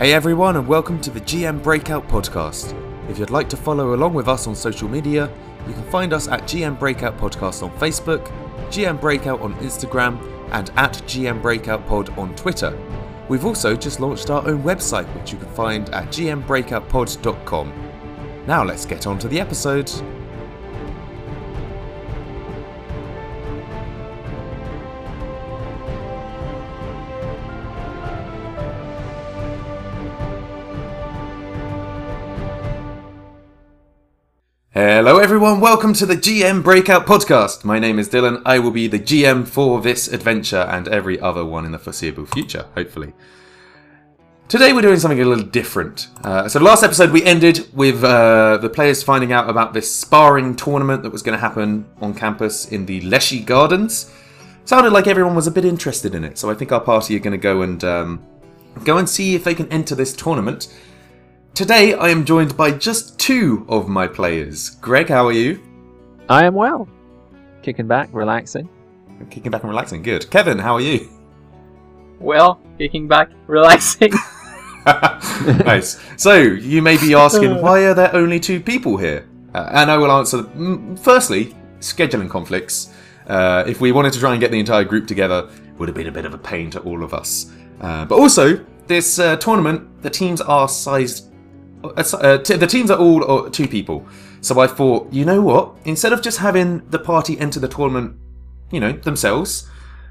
Hey everyone, and welcome to the GM Breakout podcast. If you'd like to follow along with us on social media, you can find us at GM Breakout Podcast on Facebook, GM Breakout on Instagram, and at GM Breakout Pod on Twitter. We've also just launched our own website, which you can find at gmbreakoutpod.com. Now let's get on to the episode. Everyone. Welcome to the GM Breakout Podcast. My name is Dylan. I will be the GM for this adventure and every other one in the foreseeable future, hopefully. Today, we're doing something a little different. Uh, so, last episode, we ended with uh, the players finding out about this sparring tournament that was going to happen on campus in the Leshy Gardens. Sounded like everyone was a bit interested in it, so I think our party are going to go and um, go and see if they can enter this tournament. Today, I am joined by just two of my players. Greg, how are you? I am well. Kicking back, relaxing. Kicking back and relaxing. Good. Kevin, how are you? Well, kicking back, relaxing. nice. So, you may be asking, why are there only two people here? Uh, and I will answer. mm, Firstly, scheduling conflicts. Uh, if we wanted to try and get the entire group together, it would have been a bit of a pain to all of us. Uh, but also, this uh, tournament, the teams are sized. Uh, uh, t- the teams are all uh, two people. So I thought, you know what? Instead of just having the party enter the tournament, you know, themselves,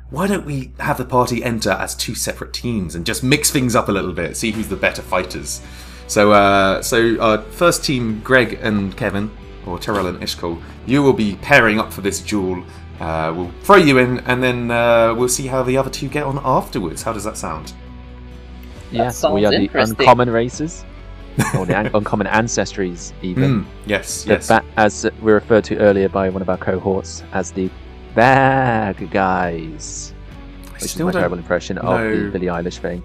why don't we have the party enter as two separate teams and just mix things up a little bit, see who's the better fighters? So, uh, so our first team, Greg and Kevin, or Teh'rull and Yshkol, you will be pairing up for this duel. Uh, we'll throw you in, and then uh, we'll see how the other two get on afterwards. How does that sound? Yes, sounds we are the interesting. uncommon races, or the an- uncommon ancestries, even. Mm, yes, The yes. ba- as we referred to earlier by one of our cohorts as the bad guys, I which is still my terrible impression of the Billie Eilish thing.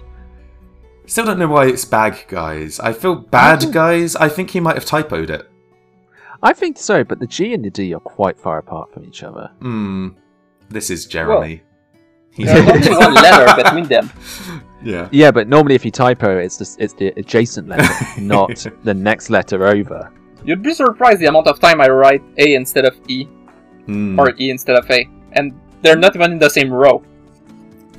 still don't know why it's bag guys. I feel bad guys. I think he might have typoed it. I think so, but the G and the D are quite far apart from each other. Hmm. This is Jeremy. He's There's only one letter between them. yeah. Yeah, but normally if you typo, it's just it's the adjacent letter, not the next letter over. You'd be surprised the amount of time I write A instead of E, Hmm. or E instead of A, and they're not even in the same row.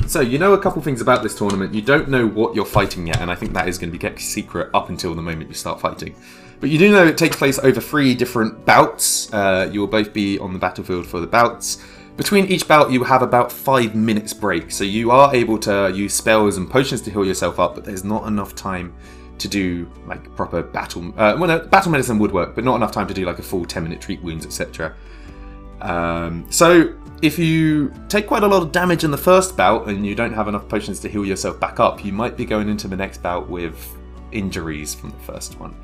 So you know a couple things about this tournament. You don't know what you're fighting yet, and I think that is going to be kept secret up until the moment you start fighting. But you do know it takes place over three different bouts. Uh, you will both be on the battlefield for the bouts. Between each bout, you have about five minutes break, so you are able to use spells and potions to heal yourself up. But there's not enough time to do like proper battle. Uh, well, no, battle medicine would work, but not enough time to do like a full ten minute treat wounds, etc. Um, so if you take quite a lot of damage in the first bout and you don't have enough potions to heal yourself back up, you might be going into the next bout with injuries from the first one.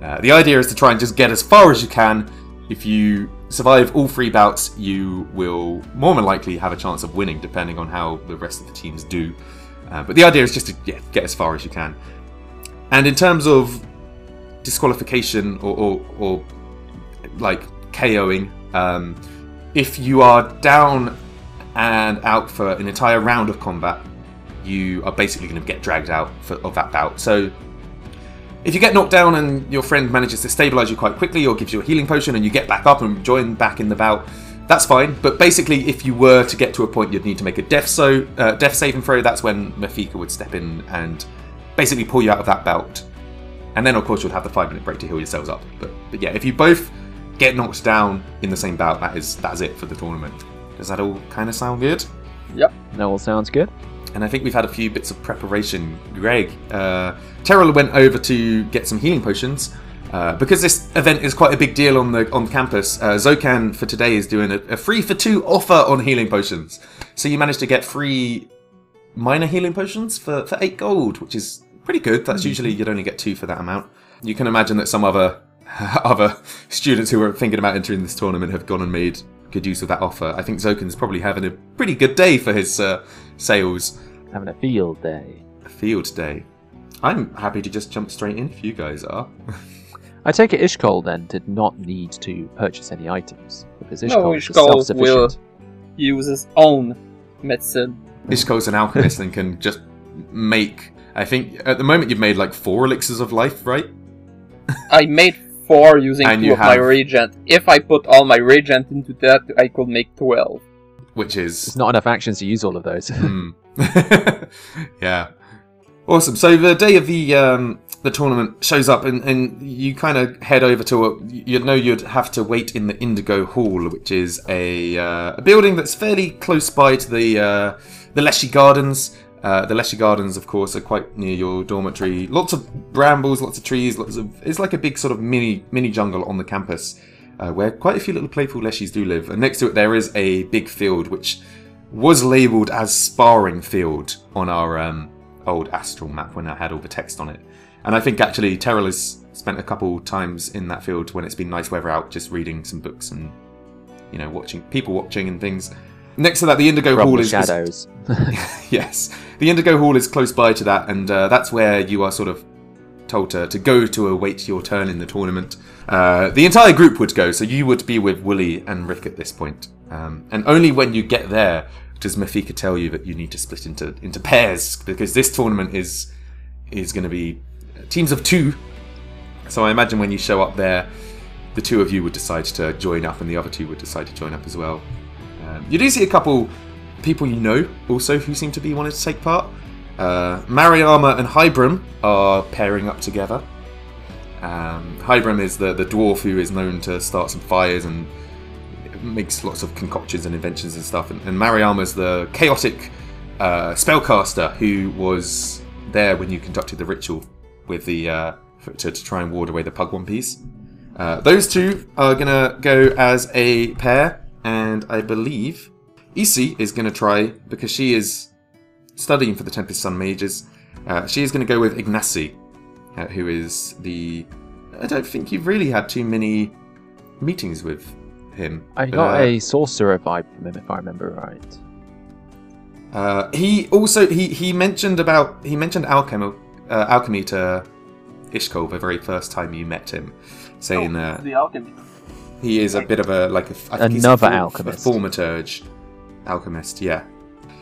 Uh, the idea is to try and just get as far as you can. If you survive all three bouts, you will more than likely have a chance of winning, depending on how the rest of the teams do. Uh, but the idea is just to yeah, get as far as you can. And in terms of disqualification or, or, or like KOing, um, if you are down and out for an entire round of combat, you are basically going to get dragged out for, of that bout. So if you get knocked down and your friend manages to stabilize you quite quickly or gives you a healing potion and you get back up and join back in the bout, that's fine. But basically, if you were to get to a point you'd need to make a death so uh, death saving throw, that's when Mafika would step in and basically pull you out of that bout. And then, of course, you'll have the five minute break to heal yourselves up. But, but yeah, if you both get knocked down in the same bout, that is that is it for the tournament. Does that all kind of sound good? Yep, that all sounds good. And I think we've had a few bits of preparation. Greg, uh, Teh'rull went over to get some healing potions. Uh, because this event is quite a big deal on the on campus, uh, Zokan for today is doing a, a free for two offer on healing potions. So you managed to get free minor healing potions for, for eight gold, which is pretty good. That's usually you'd only get two for that amount. You can imagine that some other other students who were thinking about entering this tournament have gone and made good use of that offer. I think Zokan's probably having a pretty good day for his uh, sales. Having a field day. A field day. I'm happy to just jump straight in if you guys are. I take it Yshkol then did not need to purchase any items because No, Yshkol is Yshkol self-sufficient. Use his own medicine. Yshkol's an alchemist and can just make. I think at the moment you've made like four elixirs of life, right? I made four using And two you of my reagent. If I put all my reagent into that, I could make 12. Which There's is not enough actions to use all of those. Hmm. yeah. Awesome. So the day of the um, the tournament shows up, and, and you kind of head over to a. You know you'd have to wait in the Indigo Hall, which is a, uh, a building that's fairly close by to the uh, the Leshy Gardens. Uh, the Leshy Gardens, of course, are quite near your dormitory. Lots of brambles, lots of trees, lots of. It's like a big sort of mini mini jungle on the campus, uh, where quite a few little playful Leshies do live. And next to it, there is a big field which was labelled as sparring field on our um, old astral map when I had all the text on it. And I think actually Teh'rull has spent a couple times in that field when it's been nice weather out, just reading some books and you know watching people watching and things. Next to that, the Indigo From Hall the is shadows. yes, the Indigo Hall is close by to that, and uh, that's where you are sort of told to, to go to await your turn in the tournament. Uh, the entire group would go, so you would be with Wooly and Rick at this point. Um, and only when you get there does Mafika tell you that you need to split into into pairs because this tournament is is going to be teams of two. So I imagine when you show up there, the two of you would decide to join up, and the other two would decide to join up as well. Um, you do see a couple people you know also who seem to be wanting to take part. Uh, Mariama and Hybrim are pairing up together. Um, Hybrim is the, the dwarf who is known to start some fires and makes lots of concoctions and inventions and stuff. And, and Mariama is the chaotic uh, spellcaster who was there when you conducted the ritual with the uh, to, to try and ward away the pugwampis. Uh, those two are gonna go as a pair, and I believe Isi is gonna try because she is studying for the Tempest Sun Mages. Uh, she is gonna go with Ignacy, uh, who is the. I don't think you've really had too many meetings with him. I got Uh, a sorcerer vibe from him, if I remember right. Uh, he also he he mentioned about he mentioned alchemy uh, alchemy to Yshkol the very first time you met him, saying uh, the alchemy. He is a bit of a like a I think he's Another a, alchemist. a thaumaturge, alchemist. Yeah.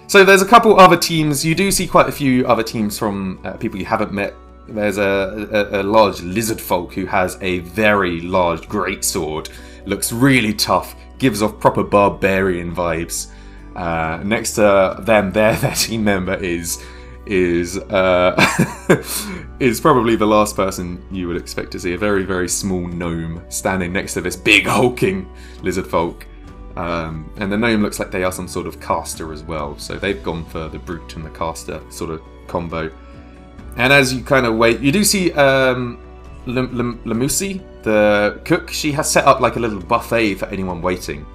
So there's a couple other teams. You do see quite a few other teams from uh, people you haven't met. There's a, a, a large lizard folk who has a very large great sword. Looks really tough. Gives off proper barbarian vibes. Uh, next to them, there, their team member is is uh, is probably the last person you would expect to see. A very very small gnome standing next to this big hulking lizard folk. Um, and the gnome looks like they are some sort of caster as well. So they've gone for the brute and the caster sort of combo. And as you kind of wait, you do see um, Lam- Lam- Lamusi, the cook. She has set up like a little buffet for anyone waiting.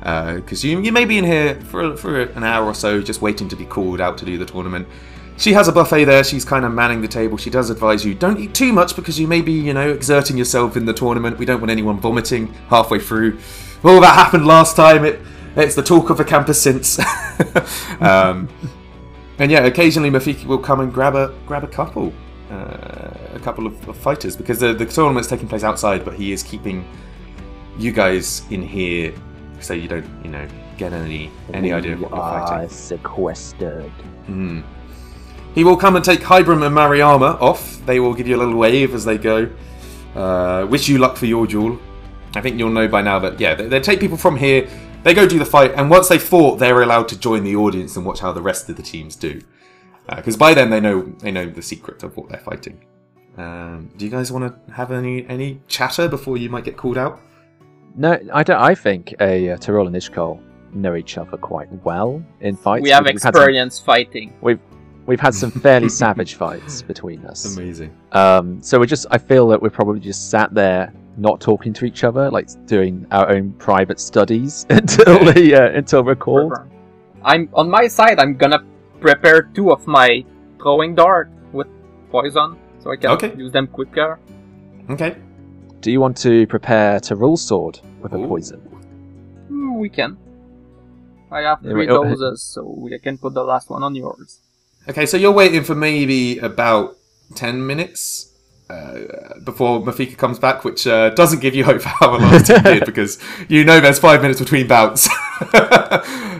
Because you, you may be in here for, for an hour or so just waiting to be called out to do the tournament. She has a buffet there. She's kind of manning the table. She does advise you don't eat too much because you may be, you know, exerting yourself in the tournament. We don't want anyone vomiting halfway through. Well, that happened last time. It it's the talk of the campus since. um, and yeah, occasionally Mafika will come and grab a grab a couple, uh, a couple of, of fighters because the the tournament's taking place outside, but he is keeping you guys in here so you don't, you know, get any any idea of what you're are fighting. sequestered. Mm. He will come and take Hybrim and Mariama off. They will give you a little wave as they go. Uh, wish you luck for your duel. I think you'll know by now that, yeah, they, they take people from here, they go do the fight, and once they fought, they're allowed to join the audience and watch how the rest of the teams do. Because by then they know they know the secret of what they're fighting. Um, do you guys want to have any any chatter before you might get called out? No, I don't. I think a uh, Teh'rull and Yshkol know each other quite well in fights. We have We've had some- experience fighting. We've had some fairly savage fights between us. Amazing. Um, so we're just. I feel that we're probably just sat there, not talking to each other, like doing our own private studies until the uh, until we're called. I'm on my side. I'm gonna prepare two of my throwing dart with poison, so I can Okay. use them quicker. Okay. Do you want to prepare Teh'rull's sword with a poison? We can. I have three wait, doses, so I can put the last one on yours. Okay, so you're waiting for maybe about 10 minutes uh, before Mafika comes back, which uh, doesn't give you hope for how the last team did because you know there's five minutes between bouts.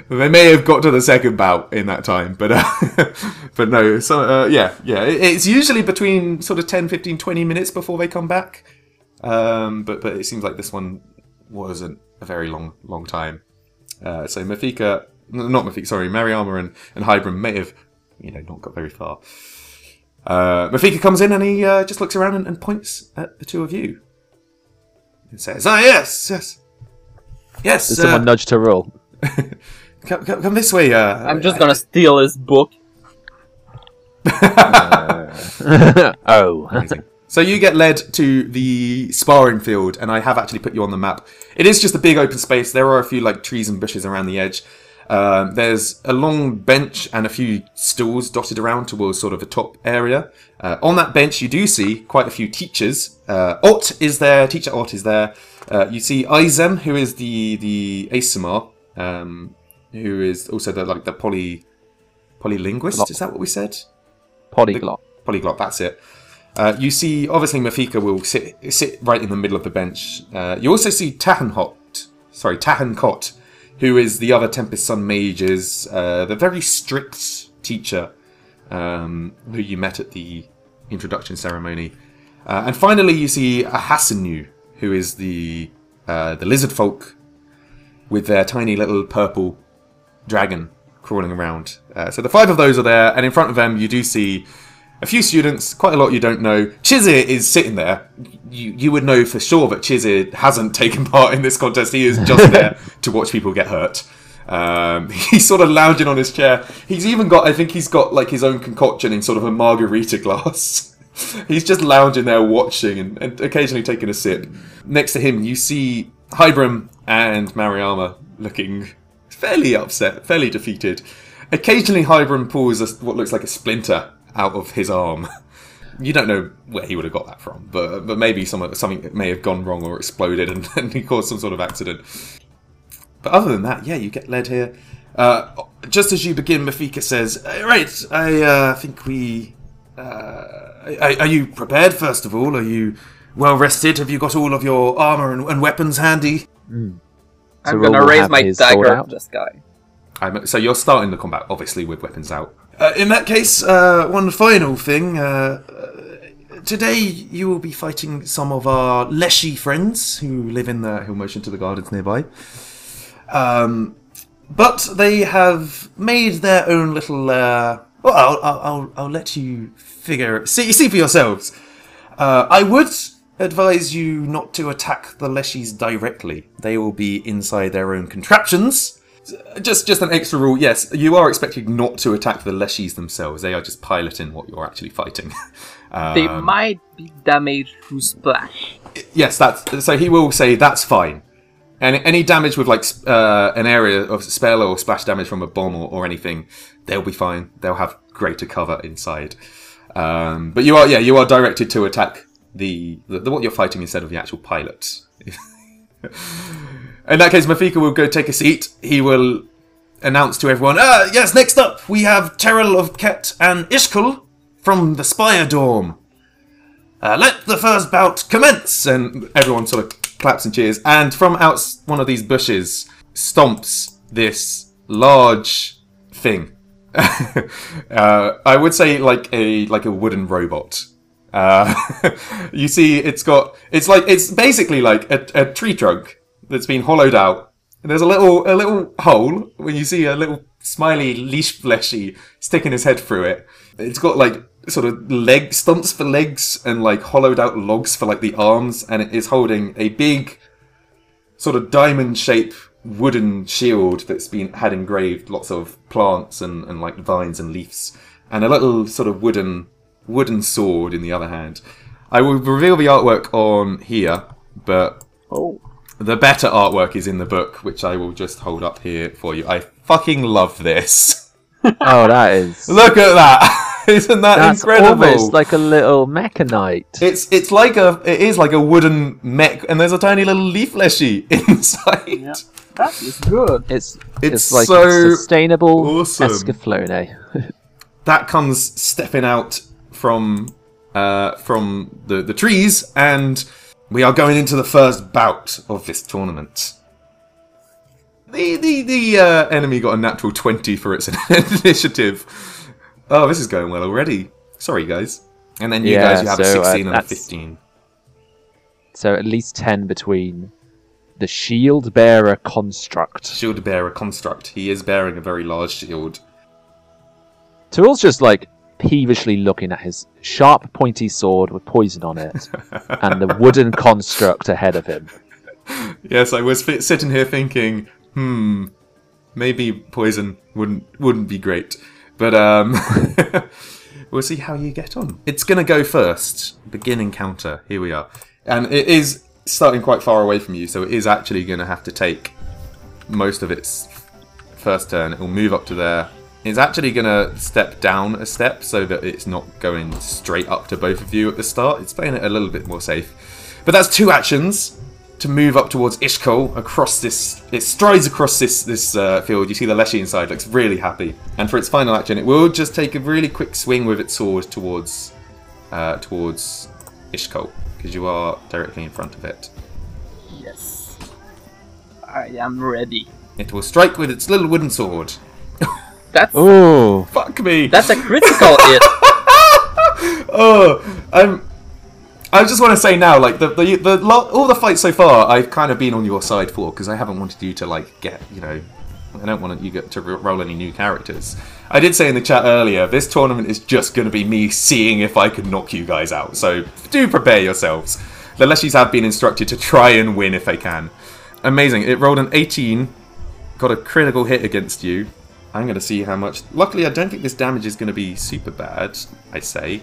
they may have got to the second bout in that time, but uh, but no. So uh, yeah, yeah. It's usually between sort of 10, 15, 20 minutes before they come back. Um, but but it seems like this one wasn't a very long long time. Uh, so Mafika, not Mafika, sorry, Mariama and and Hybrim may have you know not got very far. Uh, Mafika comes in and he uh, just looks around and, and points at the two of you. And says, "Ah, yes, yes, yes. Does uh, someone nudge to roll? come, come, come this way. Uh, I'm just gonna steal his book. oh. Amazing. So you get led to the sparring field, and I have actually put you on the map. It is just a big open space. There are a few like trees and bushes around the edge. Um, there's a long bench and a few stools dotted around towards sort of the top area. Uh, on that bench, you do see quite a few teachers. Uh, Ott is there. Teacher Ott is there. Uh, you see Aizen, who is the the Aasimar, um, who is also the like the poly polylinguist. Is that what we said? Polyglot. polyglot. That's it. Uh, you see, obviously, Mafika will sit sit right in the middle of the bench. Uh, you also see Tahanhot, sorry, Tahankot, who is the other Tempest Sun mages, uh, the very strict teacher um, who you met at the introduction ceremony. Uh, and finally, you see a Hasanu, who is the uh, the lizard folk with their tiny little purple dragon crawling around. Uh, so the five of those are there, and in front of them, you do see a few students, quite a lot you don't know. Chizir is sitting there. You you would know for sure that Chizir hasn't taken part in this contest. He is just there to watch people get hurt. Um, he's sort of lounging on his chair. He's even got, I think he's got like his own concoction in sort of a margarita glass. he's just lounging there watching and, and occasionally taking a sip. Next to him, you see Hybrim and Mariama looking fairly upset, fairly defeated. Occasionally, Hybrim pulls a, what looks like a splinter out of his arm. You don't know where he would have got that from, but but maybe some, something may have gone wrong or exploded and, and he caused some sort of accident. But other than that, yeah, you get led here. Uh, just as you begin, Mafika says, "Uh, "Right, I uh, think we. Uh, are, are you prepared? First of all, are you well rested? Have you got all of your armor and, and weapons handy?" I'm Roll gonna raise my dagger out. at this guy. I'm, so you're starting the combat, obviously, with weapons out. Uh, in that case, uh, one final thing. Uh, uh, today, you will be fighting some of our Leshy friends who live in the. He'll motion to the gardens nearby. Um, but they have made their own little. Uh, well, I'll, I'll, I'll, I'll let you figure. See, see for yourselves. Uh, I would advise you not to attack the Leshies directly. They will be inside their own contraptions. Just, just an extra rule. Yes, you are expected not to attack the Leshies themselves. They are just piloting what you're actually fighting. They Um, might be damaged through splash. yes, that's so. He will say that's fine. And any damage with like uh, an area of spell or splash damage from a bomb or, or anything, they'll be fine. They'll have greater cover inside. Um, but you are, yeah, you are directed to attack the, the, the what you're fighting instead of the actual pilots. In that case, Mafika will go take a seat. He will announce to everyone, ah, yes, next up, we have Teh'rull of Ket and Yshkol from the Spire Dorm. Uh, let the first bout commence! And everyone sort of claps and cheers. And from out one of these bushes stomps this large thing. uh, I would say like a like a wooden robot. Uh, you see, it's got it's like it's basically like a, a tree trunk that's been hollowed out. And there's a little a little hole when you see a little smiley leash fleshy sticking his head through it. It's got like sort of leg stumps for legs and like hollowed out logs for like the arms, and it is holding a big sort of diamond shape wooden shield that's been had engraved lots of plants and, and like vines and leaves and a little sort of wooden wooden sword in the other hand i will reveal the artwork on here but Oh. The better artwork is in the book which i will just hold up here for you i fucking love this Oh, that is. look at that isn't that That's incredible almost like a little mechanite. it's it's like a it is like a wooden mech and there's a tiny little leaf leshy inside Yeah. That is good. It's It's it's like so a sustainable awesome. Escaflowne. that comes stepping out from uh, from the, the trees, and we are going into the first bout of this tournament. The the the uh, enemy got a natural twenty for its initiative. Oh, this is going well already. Sorry, guys. And then you Yeah, guys, you have a so, uh, sixteen and a fifteen. So at least 10 between the shield bearer construct. Shield bearer construct. He is bearing a very large shield. Tool's just like peevishly looking at his sharp, pointy sword with poison on it and the wooden construct ahead of him. Yes, I was fi- sitting here thinking, hmm, maybe poison wouldn't wouldn't be great, but um, we'll see how you get on. It's gonna go first. Begin encounter. Here we are, and it is starting quite far away from you, so it is actually gonna have to take most of its first turn. It will move up to there. It's actually gonna step down a step so that it's not going straight up to both of you at the start. It's playing it a little bit more safe. But that's two actions to move up towards Yshkol across this. It strides across this this uh, field. You see the Leshy inside looks really happy, and for its final action, it will just take a really quick swing with its sword towards uh, towards Yshkol because you are directly in front of it. Yes. I am ready. It will strike with its little wooden sword. That's Oh, Fuck me! that's a critical hit. oh, I'm. I just want to say now, like the the, the lo- all the fights so far, I've kind of been on your side for because I haven't wanted you to like get you know, I don't want you get to roll any new characters. I did say in the chat earlier, this tournament is just going to be me seeing if I can knock you guys out. So do prepare yourselves. The Leshies have been instructed to try and win if they can. Amazing! It rolled an 18, got a critical hit against you. I'm going to see how much. Luckily, I don't think this damage is going to be super bad. I say.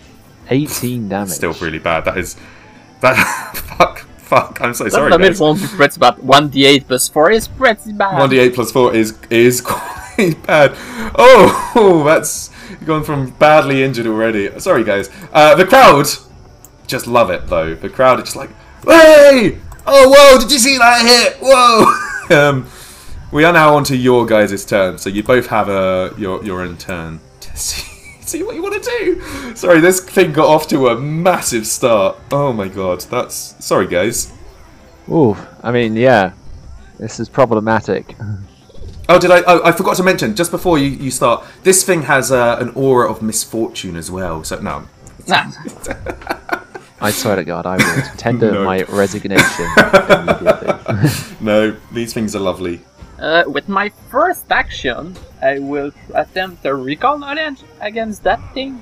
18 damage. Still really bad. That is that. fuck, fuck. I'm so sorry. That damage guys. won't be pretty bad. 1d8 plus 4 is pretty bad. One d eight plus four is is quite bad. Oh, oh, that's gone from badly injured already. Sorry, guys. Uh, the crowd just love it though. The crowd are just like, hey, oh, whoa, did you see that hit? Whoa. um, we are now on to your guys' turn, so you both have a your your own turn to see see what you want to do. Sorry, this thing got off to a massive start. Oh my god, that's sorry, guys. Ooh, I mean, yeah. This is problematic. Oh, did I? Oh, I forgot to mention just before you, you start. This thing has uh, an aura of misfortune as well. So no, Nah. I swear to God, I will tender No. my resignation no, these things are lovely. Uh, with my first action, I will attempt a recall knowledge against that thing.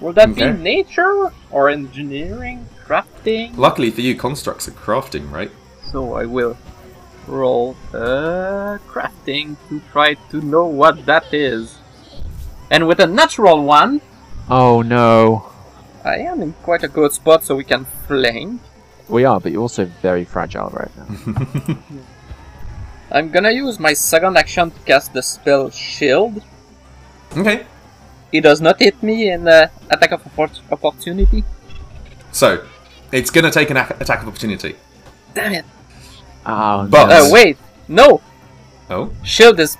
Will that Okay. be nature or engineering, crafting? Luckily for you, constructs are crafting, right? So I will roll uh, crafting to try to know what that is. And with a natural one, oh no. I am in quite a good spot so we can flank. We are, but you're also very fragile right now. I'm gonna use my second action to cast the spell Shield. Okay. It does not hit me in uh, attack of opportunity. So, it's gonna take an attack of opportunity. Damn it! Oh, But- no. Uh, wait, no. Oh, Shield is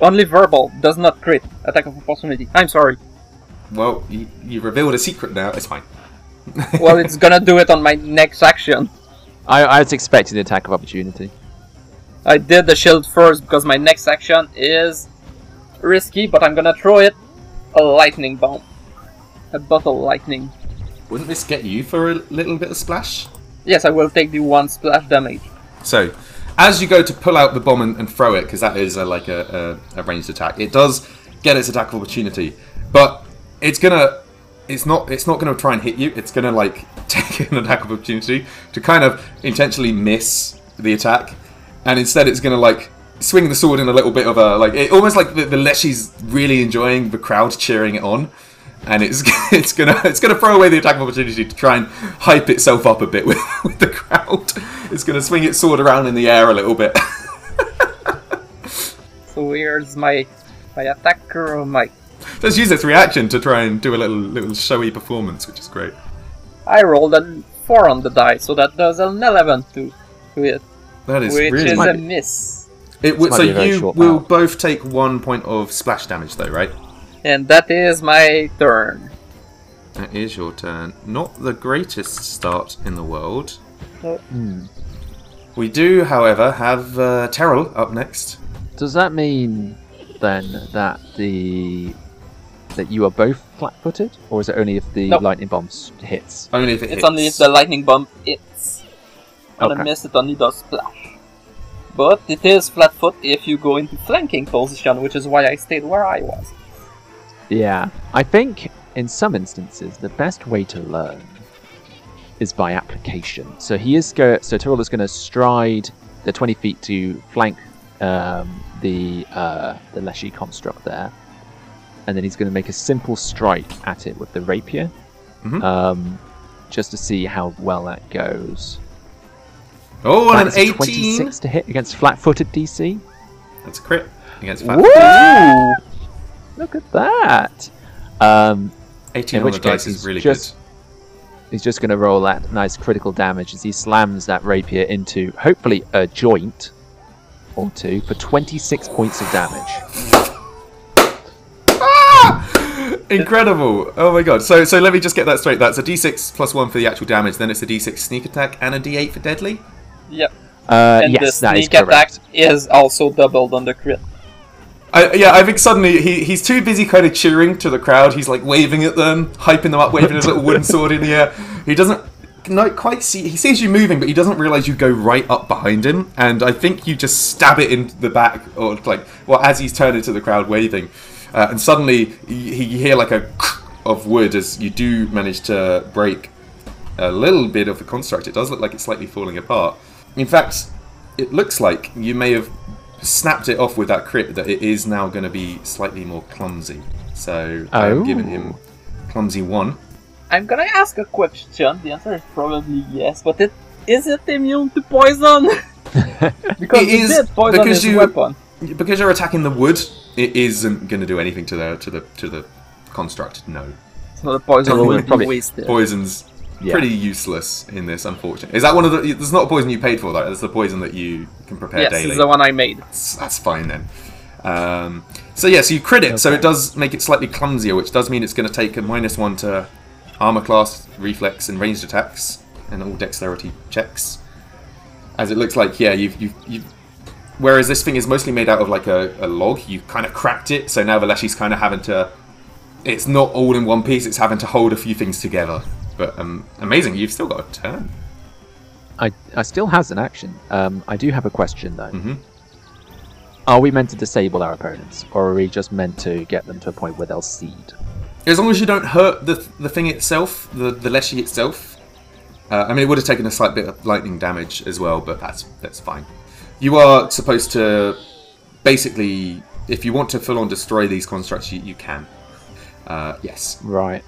only verbal, does not crit. Attack of opportunity. I'm sorry. well, you, you revealed a secret now. It's fine. Well, it's gonna do it on my next action. I, I was expecting the attack of opportunity. I did the shield first because my next action is risky, but I'm gonna throw it a lightning bomb. A bottle lightning. Wouldn't this get you for a little bit of splash? Yes, I will take the one splash damage. So, as you go to pull out the bomb and, and throw it, because that is a, like a, a, a ranged attack, it does get its attack opportunity, but it's gonna, it's not, it's not gonna try and hit you. It's gonna like take an attack of opportunity to kind of intentionally miss the attack, and instead it's gonna like swing the sword in a little bit of a like, it, almost like the, the Leshy's really enjoying the crowd cheering it on. And it's it's gonna it's gonna throw away the attack of opportunity to try and hype itself up a bit with, with the crowd. It's gonna swing its sword around in the air a little bit. So here's my my attacker, or my Let's use its reaction to try and do a little little showy performance, which is great. I rolled a four on the die, so that does an eleven to to hit, That is which really. is might a miss. it, w- might so be a very you will bout. both take one point of splash damage, though, right? And that is my turn. That is your turn. Not the greatest start in the world. Hmm. We do, however, have uh, Teh'rull up next. Does that mean then that the that you are both flat-footed, or is it only if the Nope. lightning bomb hits? Only if it It's hits. only if the lightning bomb hits. On a Okay. miss, it only does splash. But it is flat foot if you go into flanking position, which is why I stayed where I was. Yeah, I think in some instances the best way to learn is by application. So he is go. So Teh'rull is going to stride the 20 feet to flank um, the uh, the Leshy construct there, and then he's going to make a simple strike at it with the rapier, Mhm. um, just to see how well that goes. Oh, and an a 18. 26 to hit against flat-footed DC. That's a crit against flat. Woo! Look at that. Um, 18 on which the dice case is really just- He's just going to roll that nice critical damage as he slams that rapier into hopefully a joint or two for 26 points of damage. good. Incredible! Oh my god. So so let me just get that straight. That's a d6 plus 1 for the actual damage, then it's a d6 sneak attack and a d8 for deadly? Yep. Uh, and yes, the that is sneak attack is also doubled on the crit. I, yeah, I think suddenly he, he's too busy kind of cheering to the crowd. He's like waving at them, hyping them up, waving his little wooden sword in the air. He doesn't not quite see. He sees you moving, but he doesn't realize you go right up behind him. And I think you just stab it into the back, or like well, as he's turning to the crowd, waving. Uh, and suddenly you, you hear like a of wood as you do manage to break a little bit of the construct. It does look like it's slightly falling apart. In fact, it looks like you may have snapped it off with that crit that it is now going to be slightly more clumsy. So I'm Oh. giving him clumsy one. I'm gonna ask a question. The answer is probably yes, but it is it immune to poison? because It it is, did poison because his you- weapon. Because you're attacking the wood, it isn't going to do anything to the to the to the construct. No, So the poison Probably- will be wasted. poison's Yeah. pretty useless in this. Unfortunately, is that one of the? There's not a poison you paid for, though. It's the poison that you can prepare yes, daily. it's the one I made. that's, that's fine then. Um, so yeah, so you crit it, so it does make it slightly clumsier, which does mean it's going to take a minus one to armor class, reflex, and ranged attacks, and all dexterity checks. As it looks like, yeah, you've you've, you've whereas this thing is mostly made out of like a, a log, you kind of cracked it, so now Valeshi's kind of having to. It's not all in one piece; it's having to hold a few things together. But um, amazing, you've still got a turn. I, I still has an action. Um, I do have a question though. Mhm. Are we meant to disable our opponents, or are we just meant to get them to a point where they'll cede? As long as you don't hurt the the thing itself, the the Leshy itself. Uh, I mean, it would have taken a slight bit of lightning damage as well, but that's that's fine. You are supposed to basically, if you want to full on destroy these constructs, you, you can. Uh, yes. Right.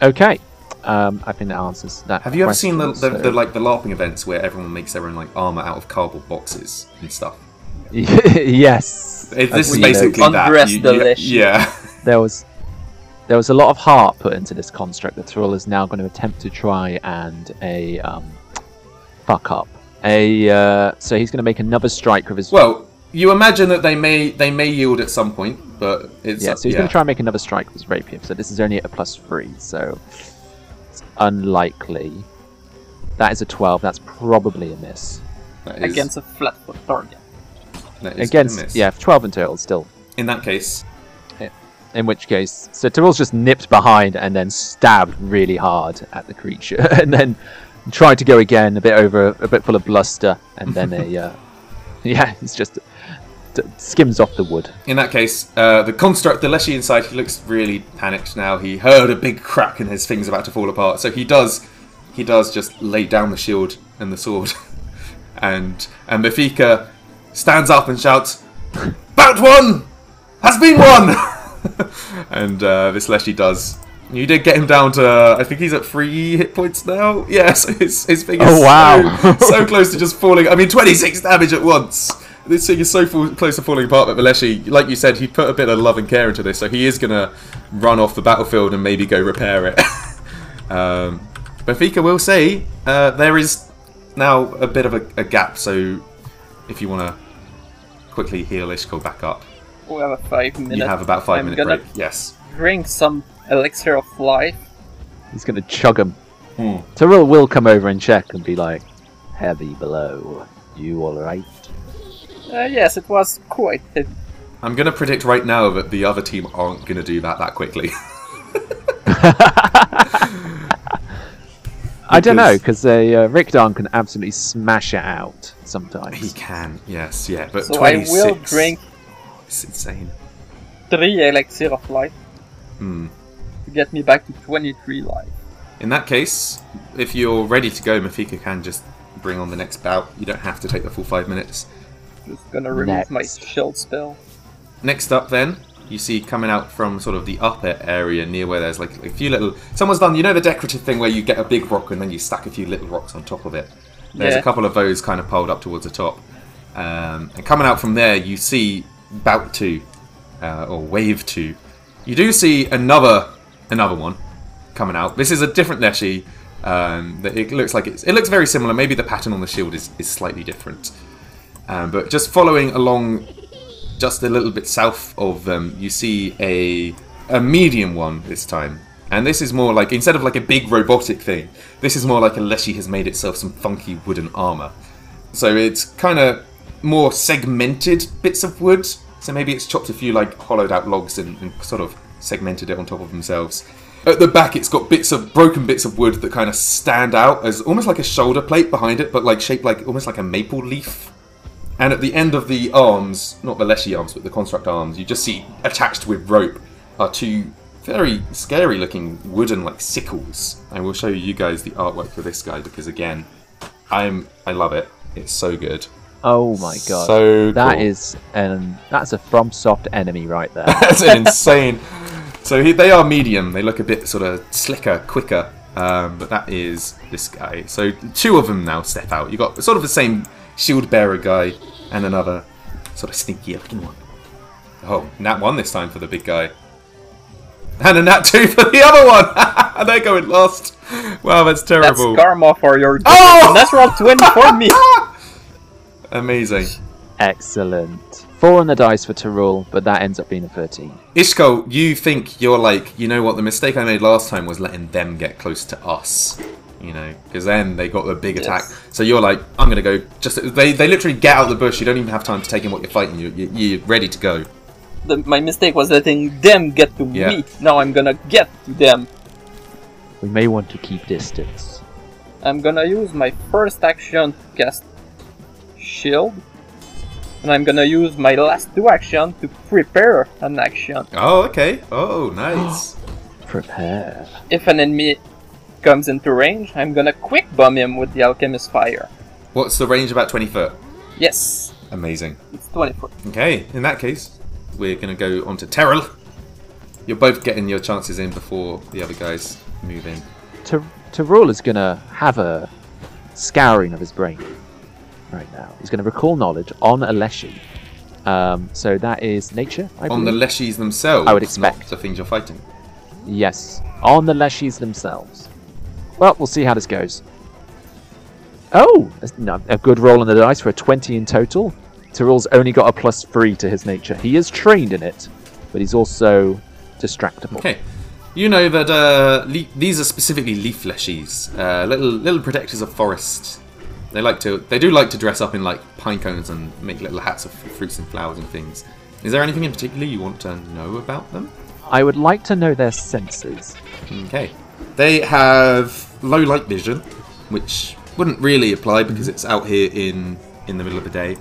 Okay. Um, I think that answers that. Have you ever seen the, the, question, the like the LARPing events where everyone makes their own like armor out of cardboard boxes and stuff? yes. It, this is basically those. that. Undress You- you- yeah. There was there was a lot of heart put into this construct that Thrall is now going to attempt to try and a um, fuck up. A uh, so he's going to make another strike with his Well, you imagine that they may they may yield at some point, but it's yeah. So he's going to try and make another strike with his rapier. So this is only at a plus three, so it's unlikely. That is a twelve. That's probably a miss. that is- against a flat foot target. that is a miss. Against yeah, twelve in total still. In that case, In which case, so Teh'rull's just nipped behind and then stabbed really hard at the creature, and then tried to go again, a bit over, a bit full of bluster, and then a uh, yeah, it's just d- skims off the wood. In that case, uh, the construct, the Leshy inside, he looks really panicked now. He heard a big crack and his thing's about to fall apart. So he does, he does just lay down the shield and the sword, and and Mafika stands up and shouts, "Bout one has been won!" and uh, this Leshy does. You did get him down to, I think he's at three hit points now. Yes, his, his thing is Oh, wow. so, so close to just falling. I mean, 26 damage at once. This thing is so full, close to falling apart, but Valeshi, like you said, he put a bit of love and care into this, so he is going to run off the battlefield and maybe go repair it. um, Mafika will say uh, there is now a bit of a, a gap, so if you want to quickly heal Yshkol back up, We have a five minute. you have about 5 I'm minute gonna break. Yes. drink some elixir of life. He's going to chug him. Hmm. Teh'rull will come over and check and be like, heavy blow. You alright? Uh, yes, it was quite heavy. I'm going to predict right now that the other team aren't going to do that that quickly. I don't know, Because- because a uh, Rikdahn can absolutely smash it out sometimes. he can, yes, yeah, but So I 26. will drink It's insane. three elixir of life Hmm. to get me back to 23 life. In that case, if you're ready to go, Mafika can just bring on the next bout. You don't have to take the full five minutes. Just gonna remove my Next. shield spell. Next up, then, you see coming out from sort of the upper area near where there's like a few little. Someone's done, you know, the decorative thing where you get a big rock and then you stack a few little rocks on top of it. There's Yeah. a couple of those kind of piled up towards the top. Um, and coming out from there, you see bout two, uh, or wave two. You do see another another one coming out. This is a different Leshy. Um, that it looks like it's, it looks very similar. Maybe the pattern on the shield is, is slightly different. Um, but just following along just a little bit south of them, you see a a medium one this time. And this is more like instead of like a big robotic thing, this is more like a Leshy has made itself some funky wooden armor. So it's kind of more segmented bits of wood. So maybe it's chopped a few like hollowed out logs and, and sort of segmented it on top of themselves. At the back, it's got bits of broken bits of wood that kind of stand out as almost like a shoulder plate behind it, but like shaped like almost like a maple leaf. And at the end of the arms, not the Leshy arms, but the construct arms, you just see attached with rope are two very scary looking wooden like sickles. I will show you guys the artwork for this guy because again, I'm I love it. It's so good. Oh my god. So That cool. is an that's a FromSoft enemy right there. That's an insane. So he, they are medium. They look a bit sort of slicker, quicker. Um, but that is this guy. So two of them now step out. You got sort of the same shield bearer guy and another sort of sneaky looking one. Oh, nat one this time for the big guy. And a nat two for the other one. and they're going last. Wow, that's That's terrible. karma for your Oh! natural 20 for me. Amazing. Excellent. Four on the dice for Teh'rull, but that ends up being a 13. Ishko, you think you're like, you know what, the mistake I made last time was letting them get close to us. You know, because then they got the big Yes. attack. So you're like, I'm going to go. Just They, they literally get out of the bush. You don't even have time to take in what you're fighting. You, you, you're ready to go. The, my mistake was letting them get to Yeah. me. Now I'm gonna get to them. We may want to keep distance. I'm gonna use my first action to cast shield. And I'm gonna use my last two action to prepare an action. Oh, okay. Oh, nice. Prepare. If an enemy comes into range, I'm gonna quick bomb him with the alchemist fire. What's the range? About 20 foot. Yes, Amazing. it's 20 foot. Okay, in that case, we're going to go on to Teh'rull. You're both getting your chances in before the other guys move in. Ty- Teh'rull is going to have a scouring of his brain right now. He's going to recall knowledge on Aleshi. Um, so that is nature, I On the believe. Leshies themselves, I would not expect. the things you're fighting. yes, on the Leshis themselves. Well, we'll see how this goes. Oh, a good roll on the dice for a 20 in total. Teh'rull's only got a plus 3 to his nature. He is trained in it, but he's also distractible. Okay. You know that uh, le- these are specifically leaf leshies, uh, little little protectors of forest. They like to, they do like to dress up in like pine cones and make little hats of fruits and flowers and things. Is there anything in particular you want to know about them? I would like to know their senses. Okay. They have low light vision, which wouldn't really apply because it's out here in in the middle of the day.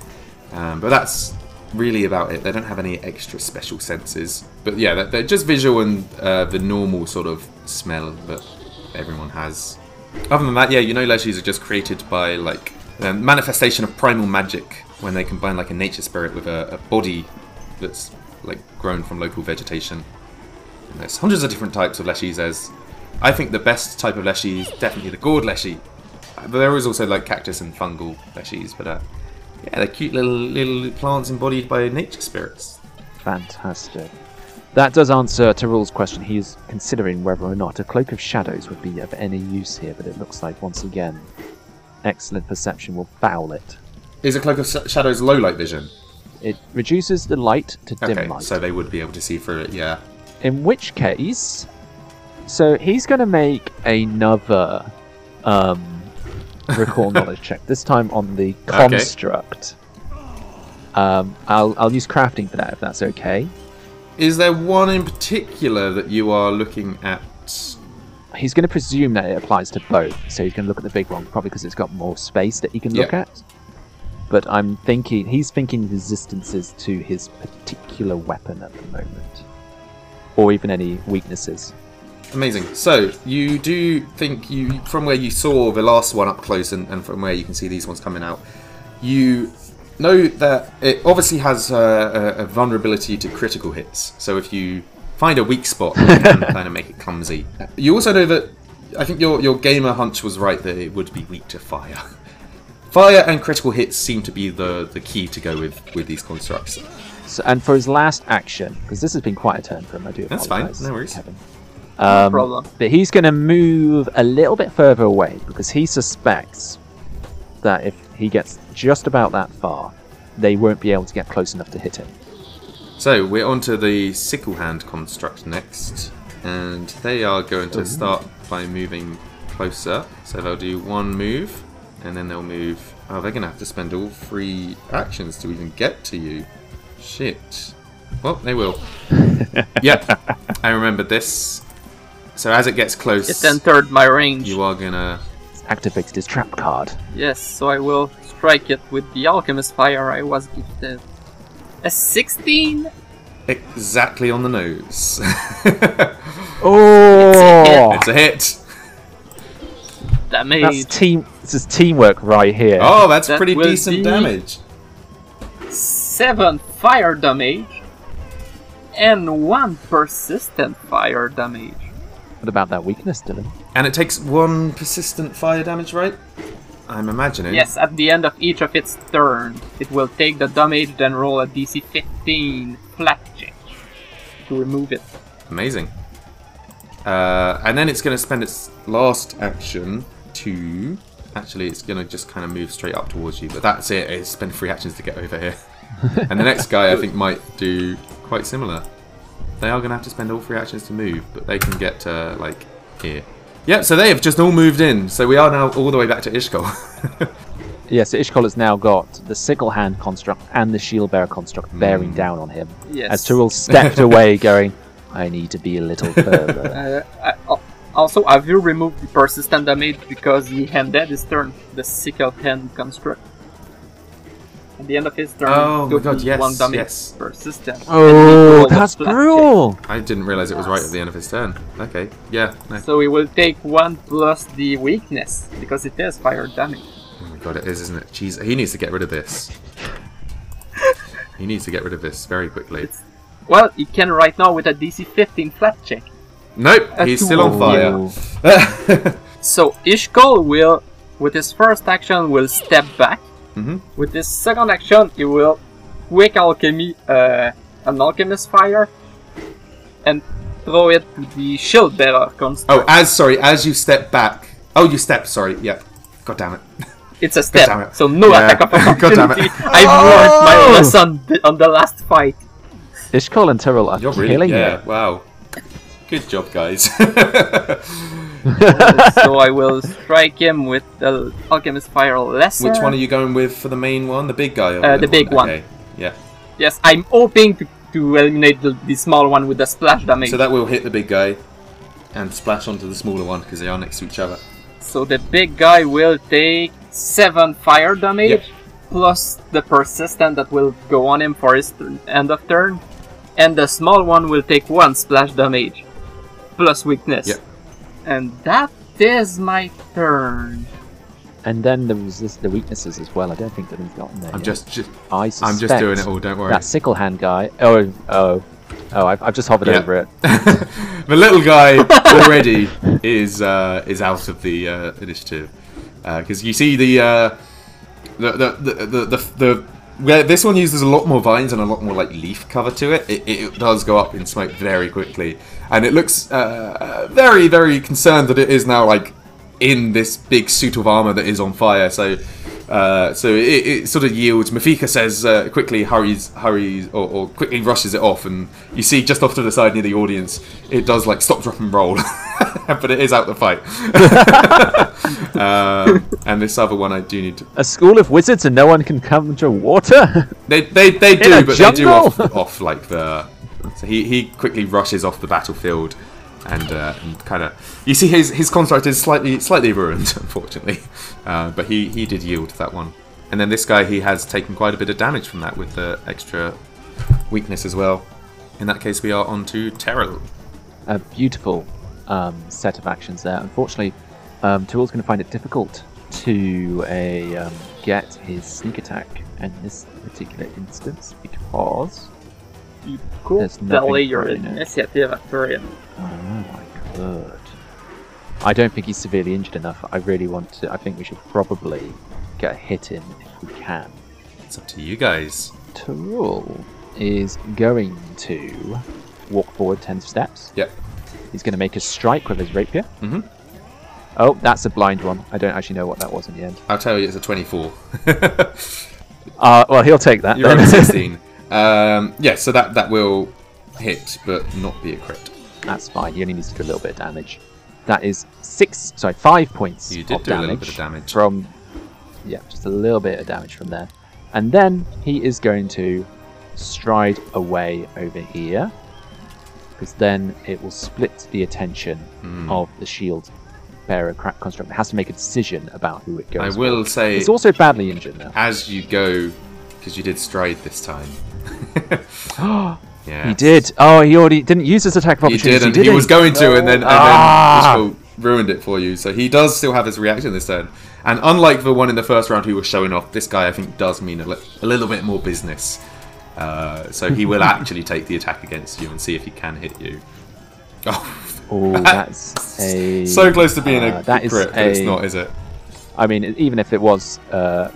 Um, but that's really about it. They don't have any extra special senses. But yeah, they're, just visual and uh, the normal sort of smell that everyone has. Other than that, yeah, you know, Leshies are just created by like manifestation of primal magic when they combine like a nature spirit with a, a body that's like grown from local vegetation. And there's hundreds of different types of leshies. There's, I think the best type of leshy is definitely the gourd leshy. But there is also like cactus and fungal leshies. But uh, yeah, they're cute little little plants embodied by nature spirits. Fantastic. That does answer Teh'rull's question. He's considering whether or not a cloak of shadows would be of any use here, but it looks like once again, excellent perception will foul it. Is a cloak of Sh- shadows low light vision? It reduces the light to dim Okay, light. so they would be able to see through it. Yeah. In which case, so he's going to make another um, recall knowledge check. This time on the construct. Um, I'll I'll use crafting for that if that's okay. Is there one in particular that you are looking at? He's going to presume that it applies to both, so he's going to look at the big one probably because it's got more space that he can look Yeah. at. But I'm thinking he's thinking resistances to his particular weapon at the moment, or even any weaknesses. Amazing. So you do think you, from where you saw the last one up close, and, and from where you can see these ones coming out, you know that it obviously has a, a, a vulnerability to critical hits. So if you find a weak spot, you can kind of make it clumsy. You also know that I think your your gamer hunch was right that it would be weak to fire. Fire and critical hits seem to be the, the key to go with, with these constructs. So, and for his last action, because this has been quite a turn for him, I do That's fine, no worries. Keven. No Um, problem. But he's going to move a little bit further away because he suspects that if he gets just about that far, they won't be able to get close enough to hit him. So we're on to the sickle hand construct next, and they are going to start by moving closer. So they'll do one move, and then they'll move. Oh, they're going to have to spend all three actions to even get to you. Shit. Well, they will. yep, I remembered this. So as it gets close, It entered my range. you are gonna. He's activated his trap card. Yes, so I will strike it with the Alchemist Fire I was gifted. A 16? Exactly on the nose. Oh, it's a hit. that's Damage. team. This is teamwork right here. Oh, that's That pretty decent damage. 7 fire damage. And 1 persistent fire damage. What about that weakness, Dylan? And it takes one persistent fire damage, right? I'm imagining. Yes, at the end of each of its turn, it will take the damage, then roll a DC 15 flat check to remove it. Amazing. Uh, and then it's going to spend its last action to. Actually, it's going to just kind of move straight up towards you. But that's it. It's spent three actions to get over here. and the next guy, I think, might do quite similar. They are going to have to spend all three actions to move, but they can get to, like, here. Yep, so they have just all moved in. So we are now all the way back to Yshkol. Yeah, so Yshkol has now got the sickle hand construct and the shield bearer construct bearing Hmm. down on him. Yes. As Teh'rull stepped away, going, I need to be a little further. Uh, I, al- also, have you removed the persistent damage because he ended his turn, the sickle hand construct? At the end of his turn, Oh it my took God, yes, one damage yes. persistent. Oh, and oh, that's brutal! I didn't realize it was right at the end of his turn. Okay, yeah, no. So he will take one plus the weakness because it is fire damage. Oh my god, it is, isn't it? Jeez, he needs to get rid of this. he needs to get rid of this very quickly. Well, he can right now with a DC 15 flat check. Nope, A he's still on fire. So Yshkol will, with his first action, will step back. Mhm. With this second action, he will quick alchemy uh, an alchemist fire and throw it to the shield bearer construct. oh, as sorry, as you step back. Oh, you step. Sorry, yeah. God damn it. it's a damn step, it. so no Yeah. attack of God damn it. opportunity. I've learned my Oh! lesson on the last fight. Yshkol and Teh'rull are You're really killing yeah. it. Wow. Good job, guys. so I will strike him with the alchemist fire lesser. Which one are you going with for the main one? The big guy? Or Uh, little the big one. Okay. Yeah. Yes, I'm hoping to, to eliminate the, the small one with the splash damage. So that will hit the big guy and splash onto the smaller one because they are next to each other. So the big guy will take 7 fire damage, Yep. plus the persistent that will go on him for his end of turn. And the small one will take 1 splash damage, plus weakness. Yep. And that is my turn. And then there was this, the weaknesses as well. I don't think that he's gotten there. I'm yet. just, just I I'm just doing it all. Don't worry. That sickle hand guy. Oh, oh, oh! I've, I've just hovered Yeah. over it. the little guy already is uh, is out of the uh, initiative because you see the, uh, the, the, the the the the where this one uses a lot more vines and a lot more like leaf cover to it. It, it does go up in smoke very quickly, and it looks uh, very very concerned that it is now like in this big suit of armor that is on fire. So. Uh, so it, it sort of yields. Mafika says uh, quickly, hurries, hurries, or, or quickly rushes it off, and you see just off to the side near the audience, it does like stop, drop, and roll, but it is out the fight. um, and this other one, I do need to. A school of wizards and no one can come to water? They they, they do, but they do off, off like the. So he, he quickly rushes off the battlefield, and uh, and kind of you see his his construct is slightly slightly ruined, unfortunately, uh, but he he did yield that one. And then this guy he has taken quite a bit of damage from that with the extra weakness as well. In that case, we are on to Teh'rull. a beautiful um, set of actions there. Unfortunately, um, Teh'rull's going to find it difficult to a, um, get his sneak attack in this particular instance because You could There's nothing delay your for it, no. initiative after him. oh my god, I don't think he's severely injured enough. I really want to. I think we should probably get a hit in if we can. It's up to you guys. Teh'rull is going to walk forward ten steps. Yep. He's going to make a strike with his rapier. Mhm. Oh, that's a blind one. I don't actually know what that was in the end. I'll tell you, it's a 24. Uh, well, he'll take that. You're then. on 16. Um, yeah, so that that will hit, but not be a crit. That's fine. He only needs to do a little bit of damage. That is six, sorry, five points You did do a little bit of damage. from, yeah, just a little bit of damage from there, and then he is going to stride away over here, because then it will split the attention Hmm. of the shield bearer crack construct. It has to make a decision about who it goes. I will for. say, It's also badly injured now. as you go, because you did stride this time. yeah, He did. Oh, he already didn't use his attack of He opportunity. did, and did he was going to, and then and Ah! then ruined it for you. So he does still have his reaction this turn. And unlike the one in the first round who was showing off, this guy I think does mean a, li- a little bit more business. Uh, so he will actually take the attack against you and see if he can hit you. Oh, Oh, that's a so close to being uh, a that is crit, but it's not, is it? I mean, even if it was uh,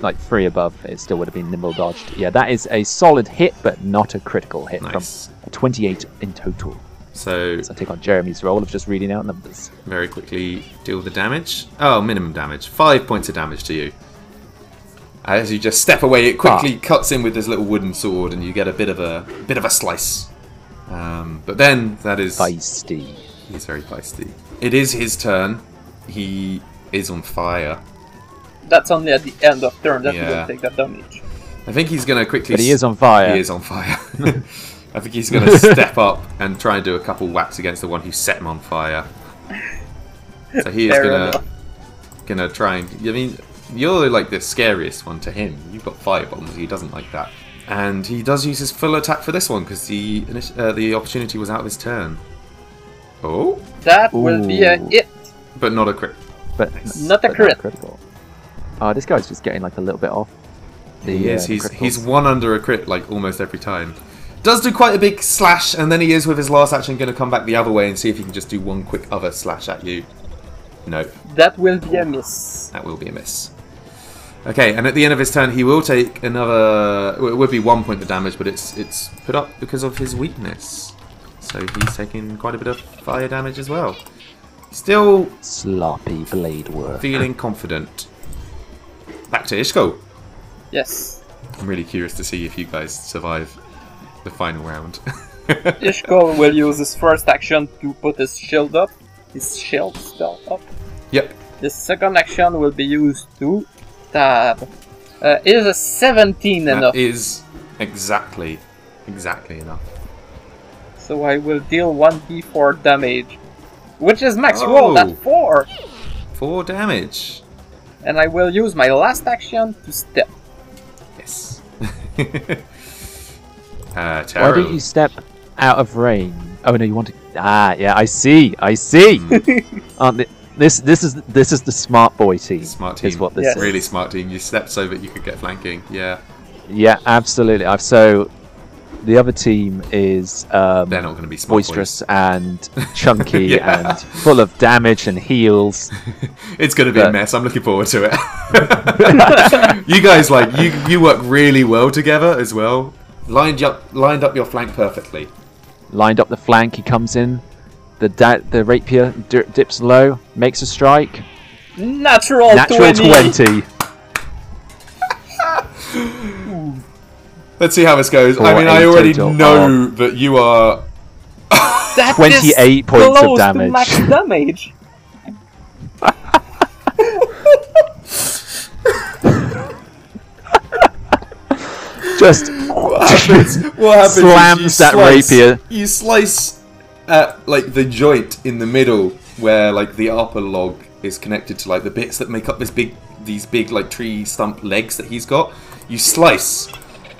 like three above, it still would have been nimble dodged. Yeah, that is a solid hit, but not a critical hit Nice. from 28 in total. So So I take on Jeremy's role of just reading out numbers. very quickly deal the damage. Oh, minimum damage. Five points of damage to you. As you just step away, it quickly Ah. cuts in with this little wooden sword, and you get a bit of a bit of a slice. Um, but then that is Feisty. he's very feisty. It is his turn. He is on fire. That's only at the end of turn that you Yeah. will take that damage. I think he's gonna quickly. But he is on fire. He is on fire. I think he's gonna step up and try and do a couple whacks against the one who set him on fire. So he is gonna enough. gonna try and. I mean, you're like the scariest one to him. You've got fire bombs. He doesn't like that, and he does use his full attack for this one because the uh, the opportunity was out of his turn. Oh, That will be a hit. but not a crit. But Not a but crit. critical. Oh, this guy's just getting like a little bit off. The, He uh, is. the He's he's one under a crit like almost every time. Does do quite a big slash, and then he is with his last action going to come back the other way and see if he can just do one quick other slash at you. No, That will be a miss. that will be a miss. Okay, and at the end of his turn, he will take another. It would be one point of damage, but it's it's put up because of his weakness. So he's taking quite a bit of fire damage as well. Still sloppy blade work. feeling confident. Back to Ishko. Yes. I'm really curious to see if you guys survive the final round. Yshkol will use his first action to put his shield up. His shield spell up. yep, The second action will be used to stab. Uh, is a 17 that enough? is exactly, exactly enough. So I will deal 1d4 damage. Which is max Oh. roll at 4! Four damage. And I will use my last action to step. Yes. uh, Why Taro. don't you step out of range? Oh no, you want to. Ah, yeah, I see, I see. Hmm. Aren't thi- this this is this is the smart boy team. Smart team. Is what this Yes. is. Really smart team. You stepped so that you could get flanking. Yeah, Yeah, absolutely. I've so the other team is um, they're not going to be smart boisterous and chunky Yeah. and full of damage and heals. It's going to be a mess. I'm looking forward to it. you guys like you you work really well together as well. Lined up lined up your flank perfectly. Lined up the flank, he comes in. The da- the rapier di- dips low, makes a strike. Natural, Natural 20! 20. Let's see how this goes. I mean, I already total know that you are. That 28 is points of close to damage. max damage. Just What happens? What happens? Slams you that slice- rapier. You slice at like the joint in the middle where like the upper log is connected to like the bits that make up this big, these big like tree stump legs that he's got. You slice,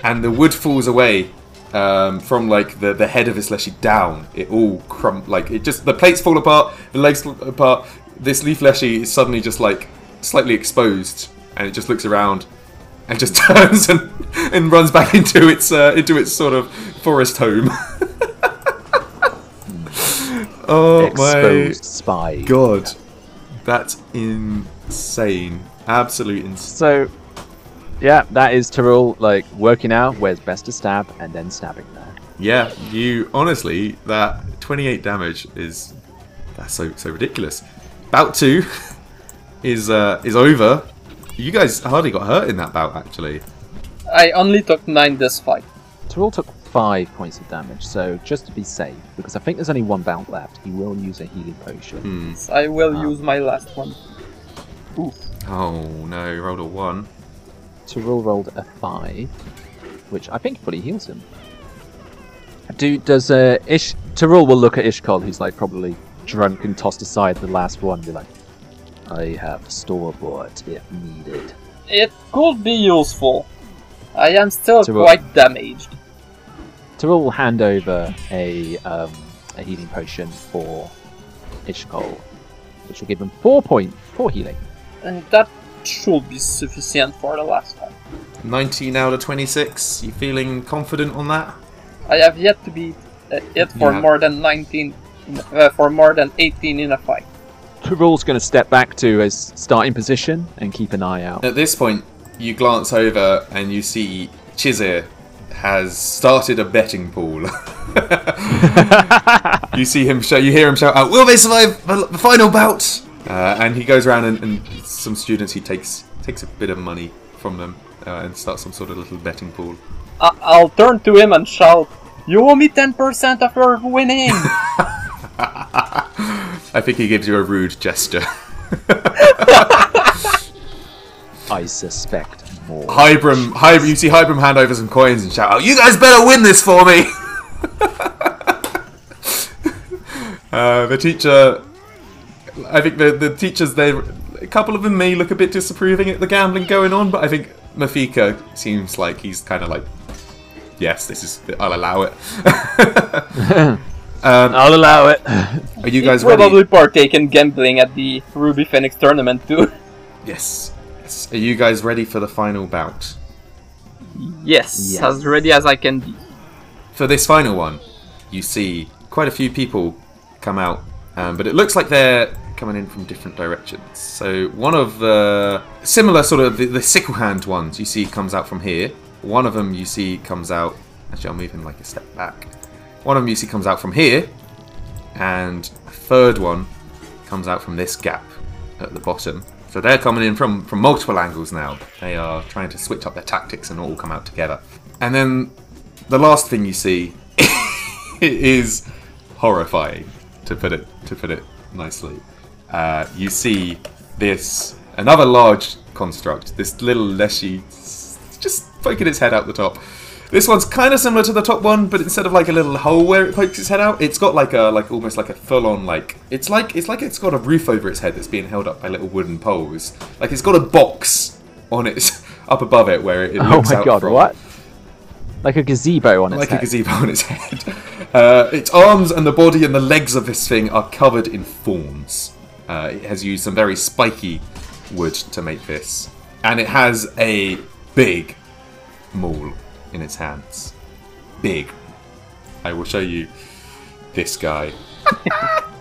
and the wood falls away um, from like the, the head of his leshy down. It all crump like it just the plates fall apart, the legs fall apart. This leaf leshy is suddenly just like slightly exposed, and it just looks around and just turns and, and runs back into its uh, into its sort of forest home. oh exposed spy. my god, that's insane! Absolute insane. So, yeah, that is Teh'rull, like, working out where's best to stab and then stabbing there. Yeah, you honestly that 28 damage is that's so so ridiculous. Bout two is uh, is over. You guys hardly got hurt in that bout actually. I only took 9 this fight. Teh'rull took five points of damage, so just to be safe, because I think there's only one bout left, he will use a healing potion. Hmm. I will Ah. use my last one. Oof. Oh no, you rolled a one. Teh'rull rolled a five, which I think fully heals him. Do does uh, Ish Teh'rull will look at Yshkol, who's like probably drunk and tossed aside the last one, be like, "I have store bought if needed." It could be useful. I am still To quite damaged. Teh'rull will hand over a um, a healing potion for Yshkol, which will give him four point four healing. And that should be sufficient for the last time. 19 out of 26. You feeling confident on that? I have yet to beat uh, it for Yeah. more than 19, uh, for more than 18 in a fight. Teh'rull's going to step back to his starting position and keep an eye out. At this point, you glance over and you see Chizir has started a betting pool. you see him, show, you hear him shout out, "Will they survive the the final bout?" Uh, and he goes around and, and some students he takes takes a bit of money from them uh, and starts some sort of little betting pool. I- I'll turn to him and shout, You owe me 10% of your winning! I think he gives you a rude gesture. I suspect more. Hybrim, Hybrim, you see Hybrim hand over some coins and shout out, "You guys better win this for me!" uh, the teacher, I think the the teachers, there, a couple of them may look a bit disapproving at the gambling going on, but I think Mafika seems like he's kind of like, "Yes, this is, I'll allow it." um, I'll allow it. are you guys Probably ready? partake in gambling at the Ruby Phoenix tournament too. Yes. yes. Are you guys ready for the final bout? yes, Yes. as ready as I can be. For this final one, you see quite a few people come out, um, but it looks like they're coming in from different directions. So one of the similar sort of the, the sickle hand ones you see comes out from here. One of them you see comes out. Actually, I'll move him like a step back. One of them you see comes out from here, and a third one comes out from this gap at the bottom. So they're coming in from, from multiple angles now. They are trying to switch up their tactics and all come out together. And then the last thing you see is horrifying, to put it to put it nicely. Uh, you see this another large construct, this little leshy, just poking its head out the top. This one's kind of similar to the top one, but instead of like a little hole where it pokes its head out, it's got like a like almost like a full on like it's like it's like it's got a roof over its head that's being held up by little wooden poles. Like it's got a box on its up above it where it, it oh looks my out god, from what? Like a gazebo on its like head. a gazebo on its head. Uh, its arms and the body and the legs of this thing are covered in thorns. Uh, it has used some very spiky wood to make this, and it has a big maul in its hands. Big. I will show you this guy.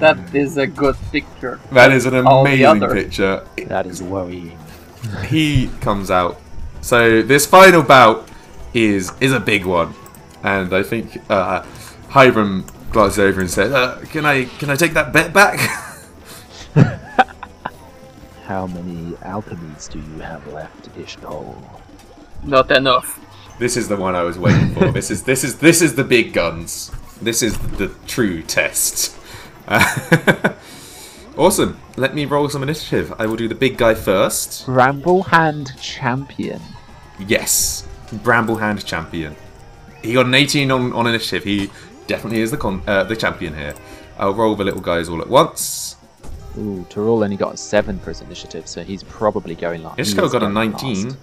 That is a good picture. That is an amazing picture. That is worrying. he comes out. So this final bout is is a big one, and I think uh, Hiram glances over and says, uh, "Can I can I take that bet back?" How many alchemies do you have left, Yshkol? Not enough. This is the one I was waiting for. this is this is this is the big guns. This is the true test. awesome. Let me roll some initiative. I will do the big guy first. Bramblehand champion. Yes, Bramblehand champion. He got an 18 on, on initiative. He definitely is the con- uh, the champion here. I'll roll the little guys all at once. Ooh, Teh'rull only got a 7 for his initiative, so he's probably going he Ishko is got a 19. fast.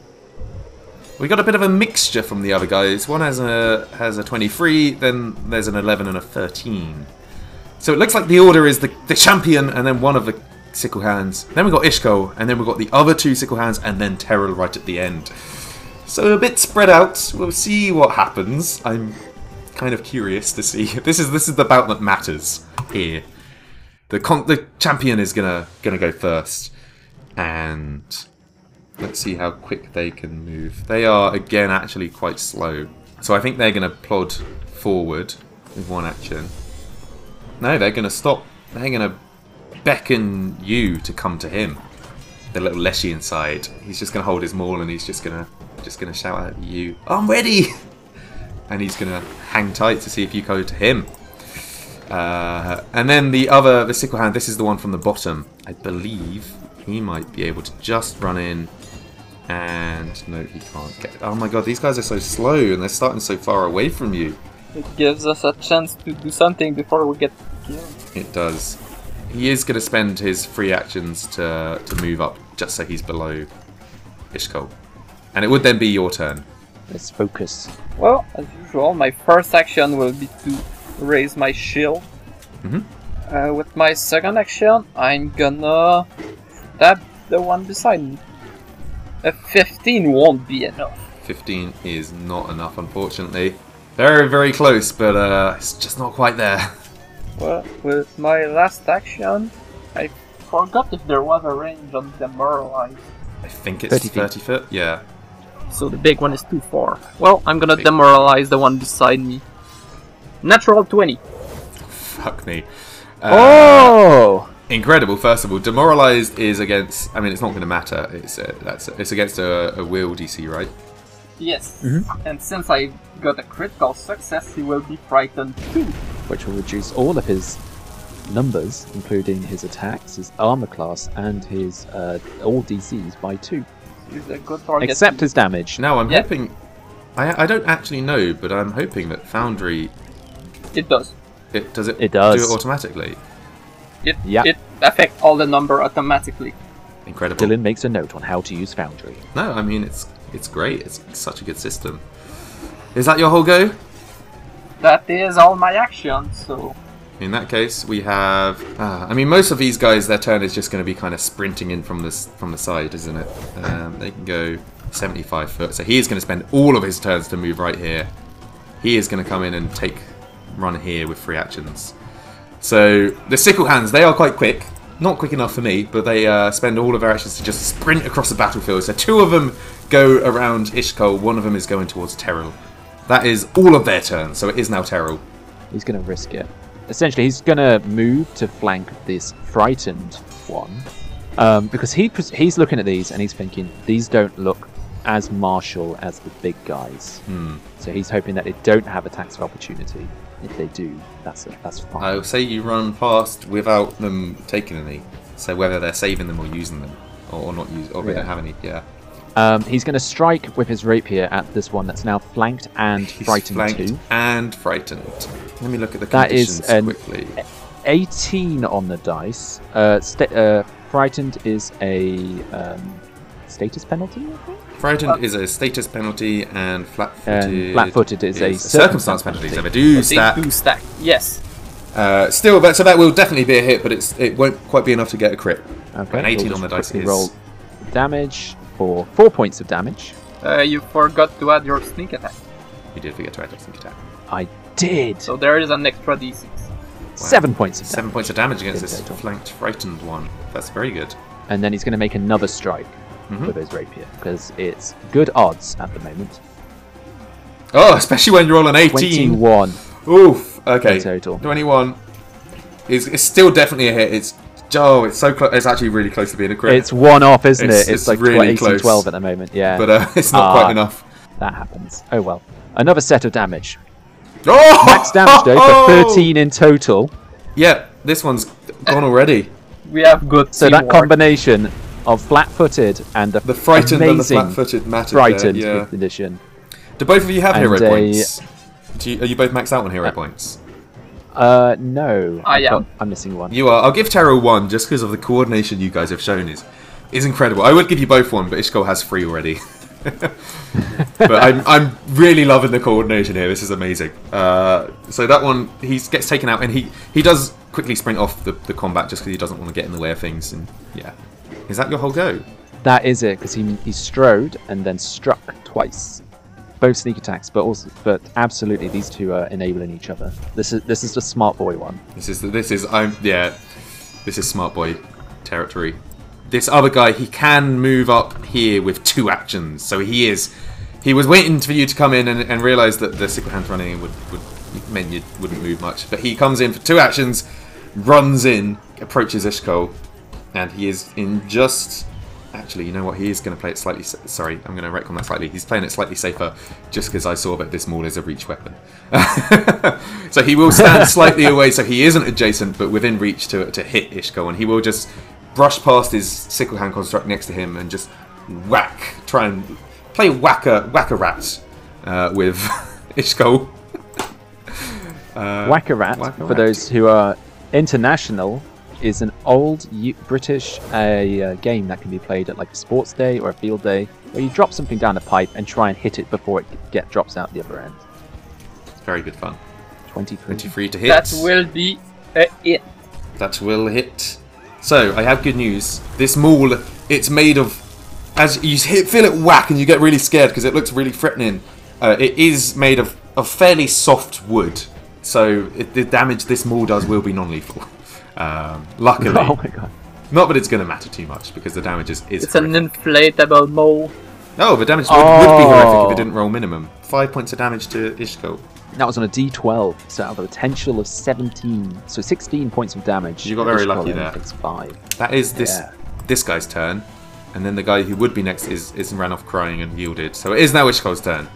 We got a bit of a mixture from the other guys. One has a has a 23, then there's an 11 and a 13. So it looks like the order is the, the champion and then one of the sickle hands. Then we got Ishko, and then we got the other two sickle hands, and then Teh'rull right at the end. So a bit spread out. We'll see what happens. I'm kind of curious to see. This is this is the bout that matters here. The the champion is gonna gonna go first, and let's see how quick they can move. They are again actually quite slow, so I think they're gonna plod forward with one action. No, they're gonna stop. They're gonna beckon you to come to him. The little leshy inside. He's just gonna hold his maul and he's just gonna just gonna shout out at you. I'm ready. And he's gonna hang tight to see if you go to him. Uh, and then the other, the sickle hand. This is the one from the bottom. I believe he might be able to just run in. And no, he can't get. Oh my god, these guys are so slow and they're starting so far away from you. It gives us a chance to do something before we get killed. It does. He is going to spend his free actions to to move up just so he's below Yshkol. And it would then be your turn. Let's focus. Well, as usual, my first action will be to raise my shield. Mhm. Uh, with my second action, I'm gonna stab the one beside me. A 15 won't be enough. 15 is not enough, unfortunately. Very, very close, but uh, it's just not quite there. Well, with my last action, I forgot if there was a range on the Demoralize. I think it's 30 30, feet. foot. Yeah. So the big one is too far. Well, I'm gonna Big. demoralize the one beside me. Natural 20. Fuck me. Uh, oh! Incredible. First of all, demoralized is against. I mean, it's not going to matter. It's uh, that's it's against a, a will DC, right? Yes. Mhm. And since I got a critical success, he will be frightened too. Which will reduce all of his numbers, including his attacks, his armor class, and his uh, all DCs by two. He's a good target. Except his damage. Now I'm Yeah. hoping. I I don't actually know, but I'm hoping that Foundry It does. it does it It does. do it automatically. It Yeah. it affects all the number automatically. Incredible. Dylan makes a note on how to use Foundry. No, I mean it's it's great. It's such a good system. Is that your whole go? That is all my actions, so In that case, we have. Uh, I mean, most of these guys, their turn is just going to be kind of sprinting in from this from the side, isn't it? Um, they can go 75 foot, so he is going to spend all of his turns to move right here. He is going to come in and take run here with free actions. So the sickle hands, they are quite quick. Not quick enough for me, but they uh, spend all of their actions to just sprint across the battlefield. So two of them go around Yshkol, one of them is going towards Teh'rull. That is all of their turns, so it is now Teh'rull. He's going to risk it. Essentially, he's going to move to flank this frightened one um, because he he's looking at these and he's thinking these don't look as martial as the big guys. Hmm. So he's hoping that they don't have attacks of opportunity. If they do, that's that's fine. I'll say you run past without them taking any. So whether they're saving them or using them, or, or not use, or they don't have any. Yeah. Um, he's going to strike with his rapier at this one that's now flanked and He's frightened flanked too. and frightened. Let me look at the That is conditions an- quickly. 18 on the dice. Uh, sta- uh, frightened is a um, status penalty, I think? Frightened is a status penalty, and flat-footed, And flat-footed is a circumstance circumstance penalty. So penalty. they do they stack. do stack. Yes. Uh, still, but so that will definitely be a hit, but it's it won't quite be enough to get a crit. Okay, An 18 we'll on the dice quickly is- roll damage for four points of damage. Uh, you forgot to add your sneak attack, You did forget to add your sneak attack. I did so there is an extra d6. seven points of damage. Seven damage, points of damage against this total. flanked, frightened one. That's very good. and then he's going to make another strike Mhm. with his rapier because it's good odds at the moment. Oh, especially when you roll an 18. Twenty-one Oof. Okay. in total. 21 is it's still definitely a hit. It's oh, it's so close. It's actually really close to being a crit. It's one off, isn't It's- it? It's, it's like really 18 close. 12 at the moment. Yeah. but uh, it's not Ah. quite enough. that happens. Oh well. Another set of damage. Oh! Max damage though for 13 in total. Yeah, this one's gone already. We have good So that teamwork. combination of flat-footed and the, The frightened and the flat-footed mattered there, frightened yeah. fifth edition. Do both of you have And hero a- points? Do you, are you both maxed out on hero points? Uh, no. I I've got- am. I'm missing one. You are. I'll give Taro one just because of the coordination you guys have shown is is incredible. I would give you both one, but Ishko has three already. but I'm I'm really loving the coordination here. This is amazing. Uh, so that one he gets taken out, and he he does quickly sprint off the, the combat just because he doesn't want to get in the way of things. And yeah, is that your whole go? That is it, because he, he strode and then struck twice. Both sneak attacks, but also, but absolutely, these two are enabling each other. This is this is the smart boy one. This is this is I'm yeah, this is smart boy territory. This other guy, he can move up here with two actions, so he is. He was waiting for you to come in and, and realize that the sickle hand running would would meant you wouldn't move much, but he comes in for two actions, runs in, approaches Yshkol, and he is in just. Actually, you know what? He is going to play it slightly. Sorry, I'm going to wreck on that slightly. He's playing it slightly safer, just because I saw that this maul is a reach weapon. so he will stand slightly away, so he isn't adjacent, but within reach to to hit Ishko, and he will just brush past his sickle hand construct next to him and just whack, try and play whacker whacker rat uh, with Ishko. Uh, Whack-a-Rat, Whack-a-Rat. for those who are international, is an old U- British uh, uh, game that can be played at like a sports day or a field day, where you drop something down a pipe and try and hit it before it get drops out the other end. It's very good fun. 23. 23 to hit. That will be a hit. That will hit. So I have good news. This maul, it's made of. As you hit, feel it whack, and you get really scared because it looks really threatening. Uh, it is made of, of fairly soft wood, so it, the damage this maul does will be non-lethal. Um, luckily, Oh my god. not that it's going to matter too much because the damage is. is It's an inflatable mole. oh, the damage would, would be horrific if Oh. it didn't roll minimum. Five points of damage to Ishko. That was on a D12, so out of a potential of 17, so 16 points of damage. You got very Yshkol lucky there. takes five. That is this Yeah. this guy's turn, and then the guy who would be next is, is ran off crying and yielded. So it is now Yshkol's turn.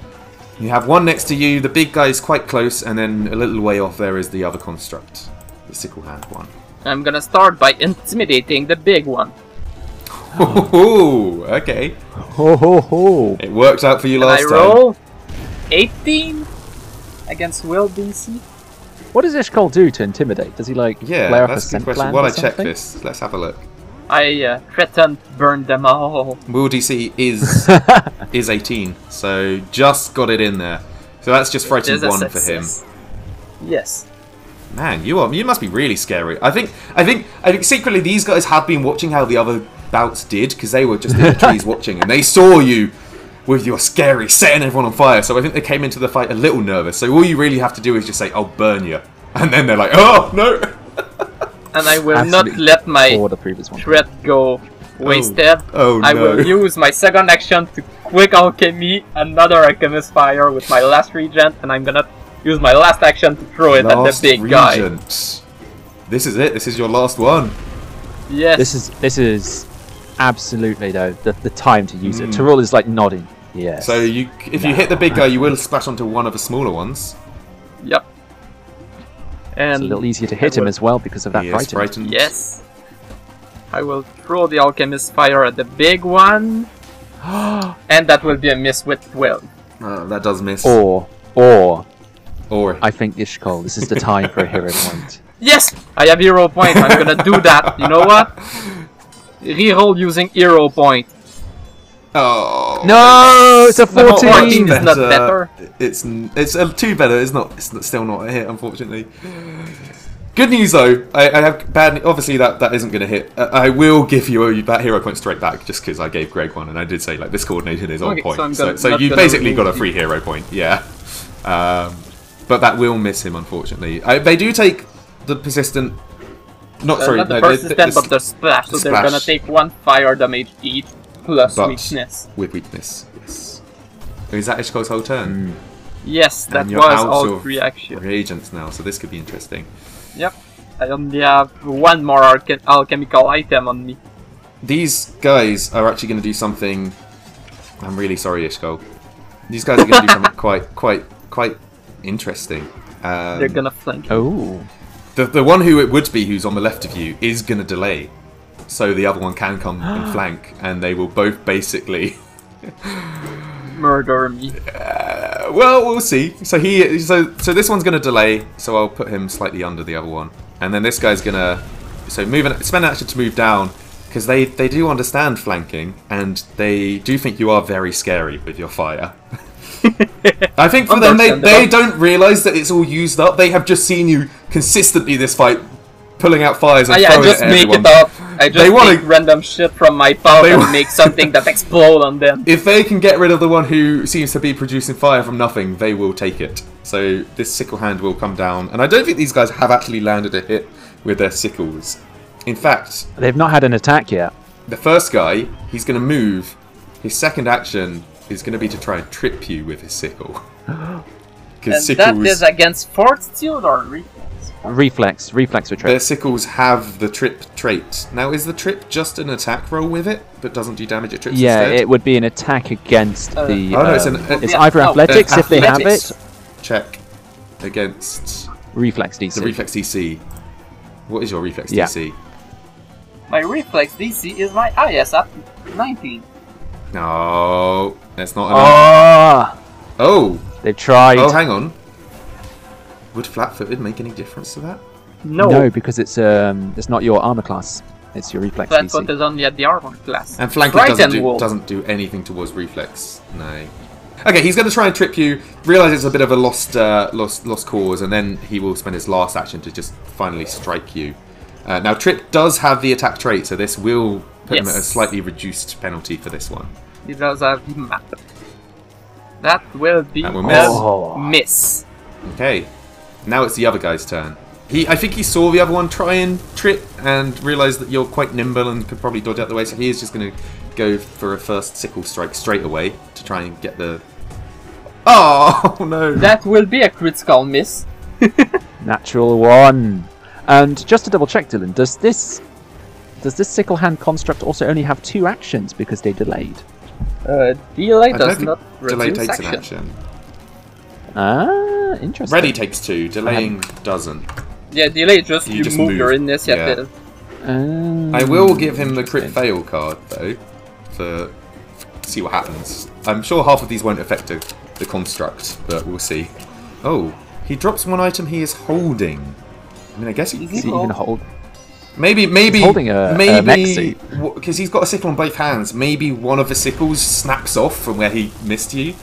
You have one next to you. The big guy is quite close, and then a little way off there is the other construct, the sickle hand one. I'm gonna start by intimidating the big one. Ooh, okay. Ho ho ho! It worked out for you And I last time. roll 18 against Will DC. What does Yshkol do to intimidate? Does he like Yeah, flare up a that's a scent good question. gland While or I check something? this, let's have a look. I uh, threaten burn them all. Will DC is is 18, so just got it in there. So that's just frightened There's a one for him. Yes. Man, you are you must be really scary. I think I think I think secretly these guys have been watching how the other bouts did because they were just in the trees watching and they saw you with your scary setting everyone on fire. So I think they came into the fight a little nervous. So all you really have to do is just say, "I'll burn you," and then they're like, "Oh no!" And I will Absolutely. not let my Or the previous one. threat go oh. wasted. Oh I no! will use my second action to quick alchemy another alchemist fire with my last reagent, and I'm gonna use my last action to throw it Last at the big guy. This is it. This is your last one. Yes. This is this is absolutely though the, the time to use Mm. it. Teh'rull is like nodding. Yeah. So you, if you hit the big guy, you will splash onto one of the smaller ones. Yep. it's And a little easier to hit him as well because of that He frightened. frightened. yes, I will throw the alchemist fire at the big one, and that will be a miss with twelve. Uh, that does miss. Or or Or I think Yshkol, this is the time for a hero point. Yes, I have hero point. I'm gonna do that. You know what? Reroll using hero point. oh No, it's a Not much 14 is not better. It's it's a two better. It's not. It's not, still not a hit, unfortunately. Good news though. I, I have bad. ne- Obviously, that that isn't going to hit. Uh, I will give you that hero point straight back, just because I gave Greg one, and I did say like this coordination is on Okay, point. so So, gonna- so not you basically got a free hero point. Yeah. Um, but that will miss him, unfortunately. I, they do take the persistent. Not Uh, sorry. not the no, persistent, but the splash. So the they're gonna take one fire damage each plus But- weakness. with weakness. Yes. Is that Yshkol's whole turn? Yes, that And you're was out all of three actions. reagents now, so this could be interesting. Yep. I only have one more alche- alchemical item on me. These guys are actually going to do something. I'm really sorry, Yshkol. These guys are going to do something quite, quite, quite interesting. Um, They're gonna flank. Oh. the the one who it would be who's on the left of you is going to delay, so the other one can come and flank, and they will both basically. Murder me. Uh, well, we'll see. So he, so so this one's going to delay, so I'll put him slightly under the other one, and then this guy's going to, so move an, spend an action to move down because they they do understand flanking and they do think you are very scary with your fire. I think for them they, they don't realise that it's all used up. They have just seen you consistently this fight, pulling out fires and yeah, I throwing just it at make everyone. it up. I just They wanna- take random shit from my pouch They and make something that explode on them. If they can get rid of the one who seems to be producing fire from nothing, they will take it. So this sickle hand will come down, and I don't think these guys have actually landed a hit with their sickles. In fact, They've not had an attack yet. the first guy, he's going to move. His second action is going to be to try and trip you with his sickle. Because that sickles, is against fortitude or reflex. Reflex, reflex their retreat. sickles have the trip trait. Now, is the trip just an attack roll with it, but doesn't do damage at trips Yeah, instead? it would be an attack against Uh, the. Oh, no, it's an- it's Yeah, either no, athletics uh, if they have it, Check against reflex DC. the reflex DC. What is your reflex Yeah. DC? My reflex DC is my IS at 19. No, that's not enough. Ah, Oh, they've tried. oh, hang on. Would flat-footed make any difference to that? No, no, because it's um, it's not your armor class. It's your reflex that DC. foot is only at the armor class. And flanking Frightened doesn't do, doesn't do anything towards reflex. No. Okay, he's going to try and trip you. Realize it's a bit of a lost, uh, lost, lost cause, and then he will spend his last action to just finally strike you. Uh, now, trip does have the attack trait, so this will put him at a slightly reduced penalty for this one. He does have the map. That will be That will a miss. Oh. miss. Okay, now it's the other guy's turn. He, I think he saw the other one try and trip and realised that you're quite nimble and could probably dodge out the way, so he is just going to go for a first sickle strike straight away to try and get the. Oh no! That will be a critical miss. Natural one. And just to double check, Dylan, does this does this sickle hand construct also only have two actions because they delayed? Uh, delay does not delay takes action. an action. Ah, interesting. Ready takes two. Delaying doesn't. Yeah, delay just You you, just move, move, your initiative. Um, I will give him the crit fail card though, for see what happens. I'm sure half of these won't affect the, the construct, but we'll see. Oh, he drops one item he is holding. I mean, I guess he, Is Is he even hold? Maybe maybe He's holding a- a maybe because he's got a sickle on both hands. Maybe one of the sickles snaps off from where he missed you,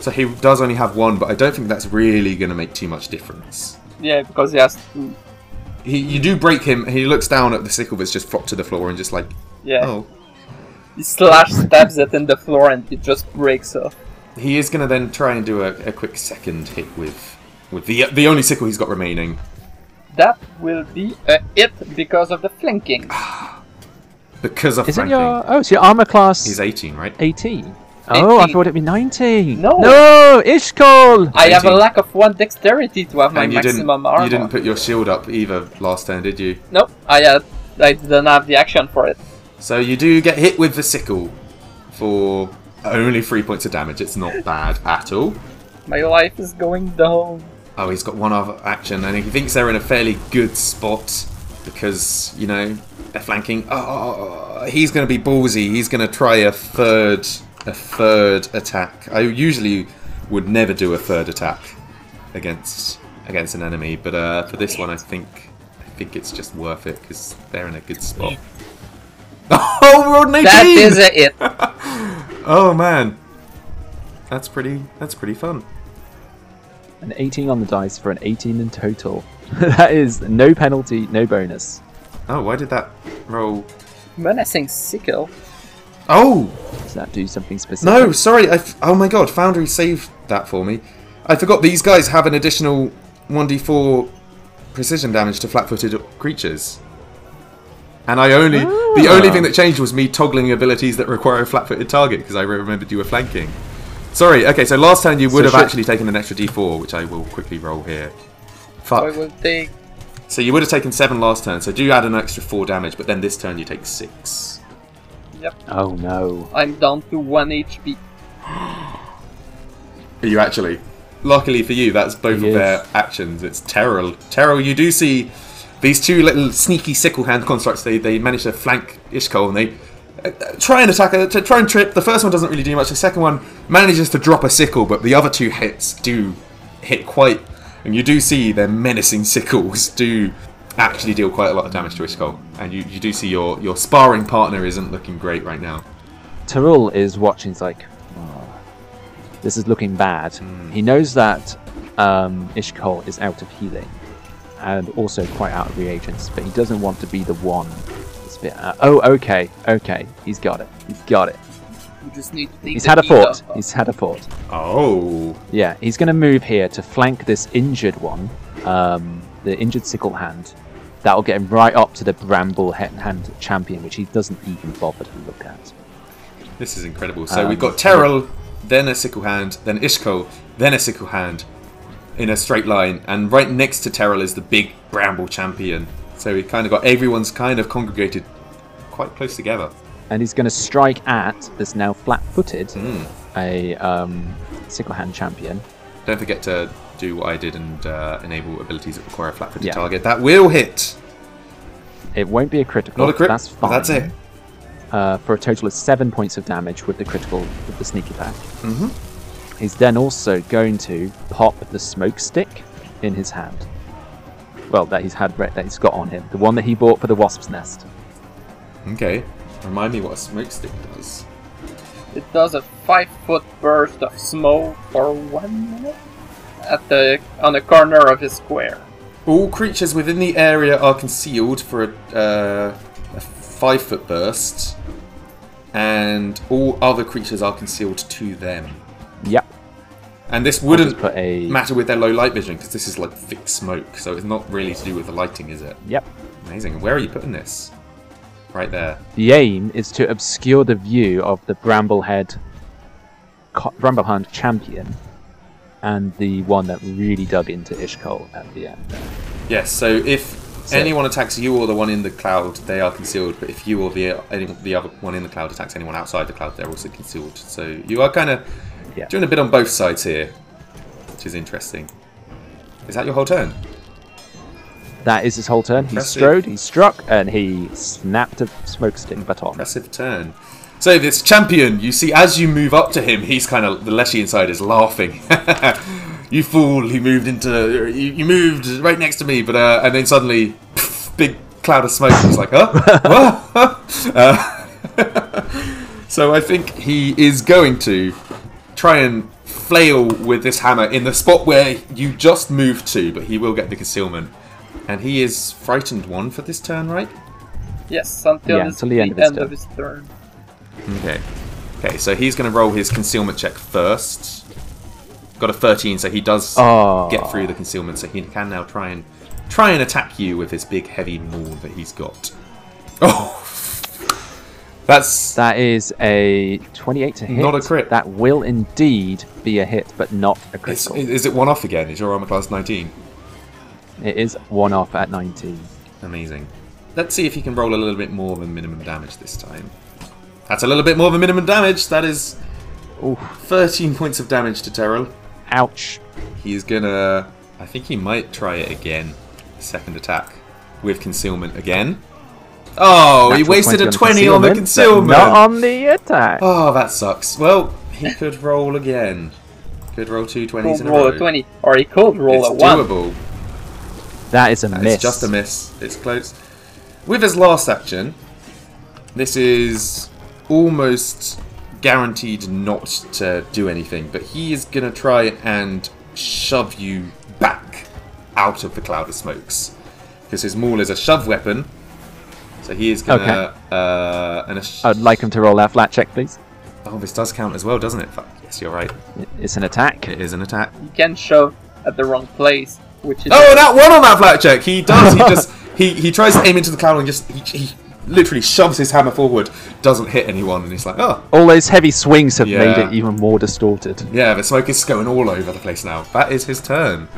so he does only have one. But I don't think that's really going to make too much difference. Yeah, because he has to. He, you do break him. He looks down at the sickle that's just dropped to the floor and just like, Yeah, oh. he slash stabs it in the floor and it just breaks off. He is going to then try and do a, a quick second hit with with the the only sickle he's got remaining. That will be uh, a hit because of the flanking. Because of Isn't flanking. your oh, it's your armor class He's 18, right? 18? Oh, I thought it'd be 19. No. no, Yshkol. I have a lack of one dexterity to have my and you didn't maximum armor. you didn't put your shield up either last turn, did you? Nope, I had. I didn't have the action for it. So you do get hit with the sickle for only three points of damage. It's not bad at all. My life is going down. Oh, he's got one other action, and he thinks they're in a fairly good spot because you know they're flanking. Oh, he's going to be ballsy. He's going to try a third, a third attack. I usually would never do a third attack against against an enemy, but uh, for this one, I think I think it's just worth it because they're in a good spot. Oh, we're on 18! That is a hit. Oh man, that's pretty. That's pretty fun. An 18 on the dice for an 18 in total. that is no penalty, no bonus. Oh, why did that roll? Menacing sickle. Oh, Does that do something specific? No, sorry. I f- oh my god, Foundry saved that for me. I forgot these guys have an additional 1d4 precision damage to flat-footed creatures. And I only the only Ah. thing that changed was me toggling abilities that require a flat-footed target because I remembered you were flanking. Sorry. Okay, so last turn you would So have should- actually taken an extra d4, which I will quickly roll here. I Fuck. will. So you would have taken seven last turn. So do add an extra four damage, but then this turn you take six. Yep. Oh no. I'm down to one HP. Are you actually? Luckily for you, that's both He of is. their actions. It's Teh'rull. Teh'rull, you do see these two little sneaky sickle hand constructs. They they manage to flank Yshkol and they try and attack her, to try and trip. The first one doesn't really do much. The second one manages to drop a sickle, but the other two hits do hit quite. And you do see their menacing sickles do actually deal quite a lot of damage to Yshkol. And you, you do see your, your sparring partner isn't looking great right now. Teh'rull is watching. He's like, "Oh, this is looking bad. He knows that um, Yshkol is out of healing and also quite out of reagents, but he doesn't want to be the one. That's uh, oh, okay, okay. He's got it. He's got it. You just need to take He's had a heat thought. He's had a thought. Oh. Yeah, he's going to move here to flank this injured one, um, the injured sickle hand. That'll get him right up to the bramble he- hand champion, which he doesn't even bother to look at. This is incredible. So Um, we've got Teh'rull, then a sickle hand, then Yshkol, then a sickle hand in a straight line, and right next to Teh'rull is the big Bramble champion. So we kind of got everyone's kind of congregated quite close together. and he's going to strike at this now flat-footed Mm. a um, sickle hand champion. Don't forget to do what I did and uh, enable abilities that require a flat-footed Yeah. target. That will hit. It won't be a critical. Not a crit. That's fine. That's it. Uh, for a total of seven points of damage with the critical with the sneak attack. Mhm. He's then also going to pop the smoke stick in his hand. Well, that he's had that he's got on him, the one that he bought for the wasp's nest. Okay. Remind me what a smoke stick does. It does a five foot burst of smoke for one minute at the on the corner of his square. All creatures within the area are concealed for a, uh, a five foot burst, and all other creatures are concealed to them. And this wouldn't a matter with their low light vision because this is like thick smoke, so it's not really to do with the lighting, is it? Yep. Amazing. Where are you putting this? Right there. The aim is to obscure the view of the Bramblehead, Bramblehand champion, and the one that really dug into Yshkol at the end. Yes. So if So- anyone attacks you or the one in the cloud, they are concealed. But if you or the any, the other one in the cloud attacks anyone outside the cloud, they're also concealed. So you are kind of Yeah. doing a bit on both sides here, which is interesting. Is that your whole turn? That is his whole turn. He strode, he struck, and he snapped a smoke stick baton. Impressive turn. So this champion, you see, as you move up to him, he's kind of the Leshy inside is laughing. you fool! He moved into you, you moved right next to me, but uh, and then suddenly, pff, big cloud of smoke. He's like, huh? What? uh, so I think he is going to try and flail with this hammer in the spot where you just moved to, but he will get the concealment. And he is frightened one for this turn, right? Yes, until, Yeah, this- until the end of his end turn. of his turn. Okay. Okay, so he's going to roll his concealment check first. Got a 13, so he does Oh. get through the concealment, so he can now try and try and attack you with his big heavy maul that he's got. Oh, that's That is a 28 to hit. Not a crit. That will indeed be a hit, but not a is, critical. is it one off again? Is your armor class 19? It is one off at 19. Amazing. Let's see if he can roll a little bit more than minimum damage this time. That's a little bit more than minimum damage. That is Oof. 13 points of damage to Teh'rull. Ouch. He's gonna. I think he might try it again. Second attack with concealment again. Oh, he Natural wasted a 20 on the concealment. Not on the attack. Oh, that sucks. Well, he could roll again. Could roll two 20s Could in a roll row. a 20, or he could roll it's a 1. doable. That is a miss. It's just a miss. It's close. With his last action, this is almost guaranteed not to do anything, but he is going to try and shove you back out of the cloud of smokes. Because his maul is a shove weapon, so he is going to. Uh, and a I'd like him to roll that flat check, please. oh, this does count as well, doesn't it? Fuck, Yes, you're right. It's an attack. It is an attack. You can shove at the wrong place, which is Oh, that one on that flat check. He does. He just he he tries to aim into the cloud and just he, he literally shoves his hammer forward. Doesn't hit anyone, and he's like, oh All those heavy swings have made it even more distorted. yeah, the smoke is going all over the place now. That is his turn.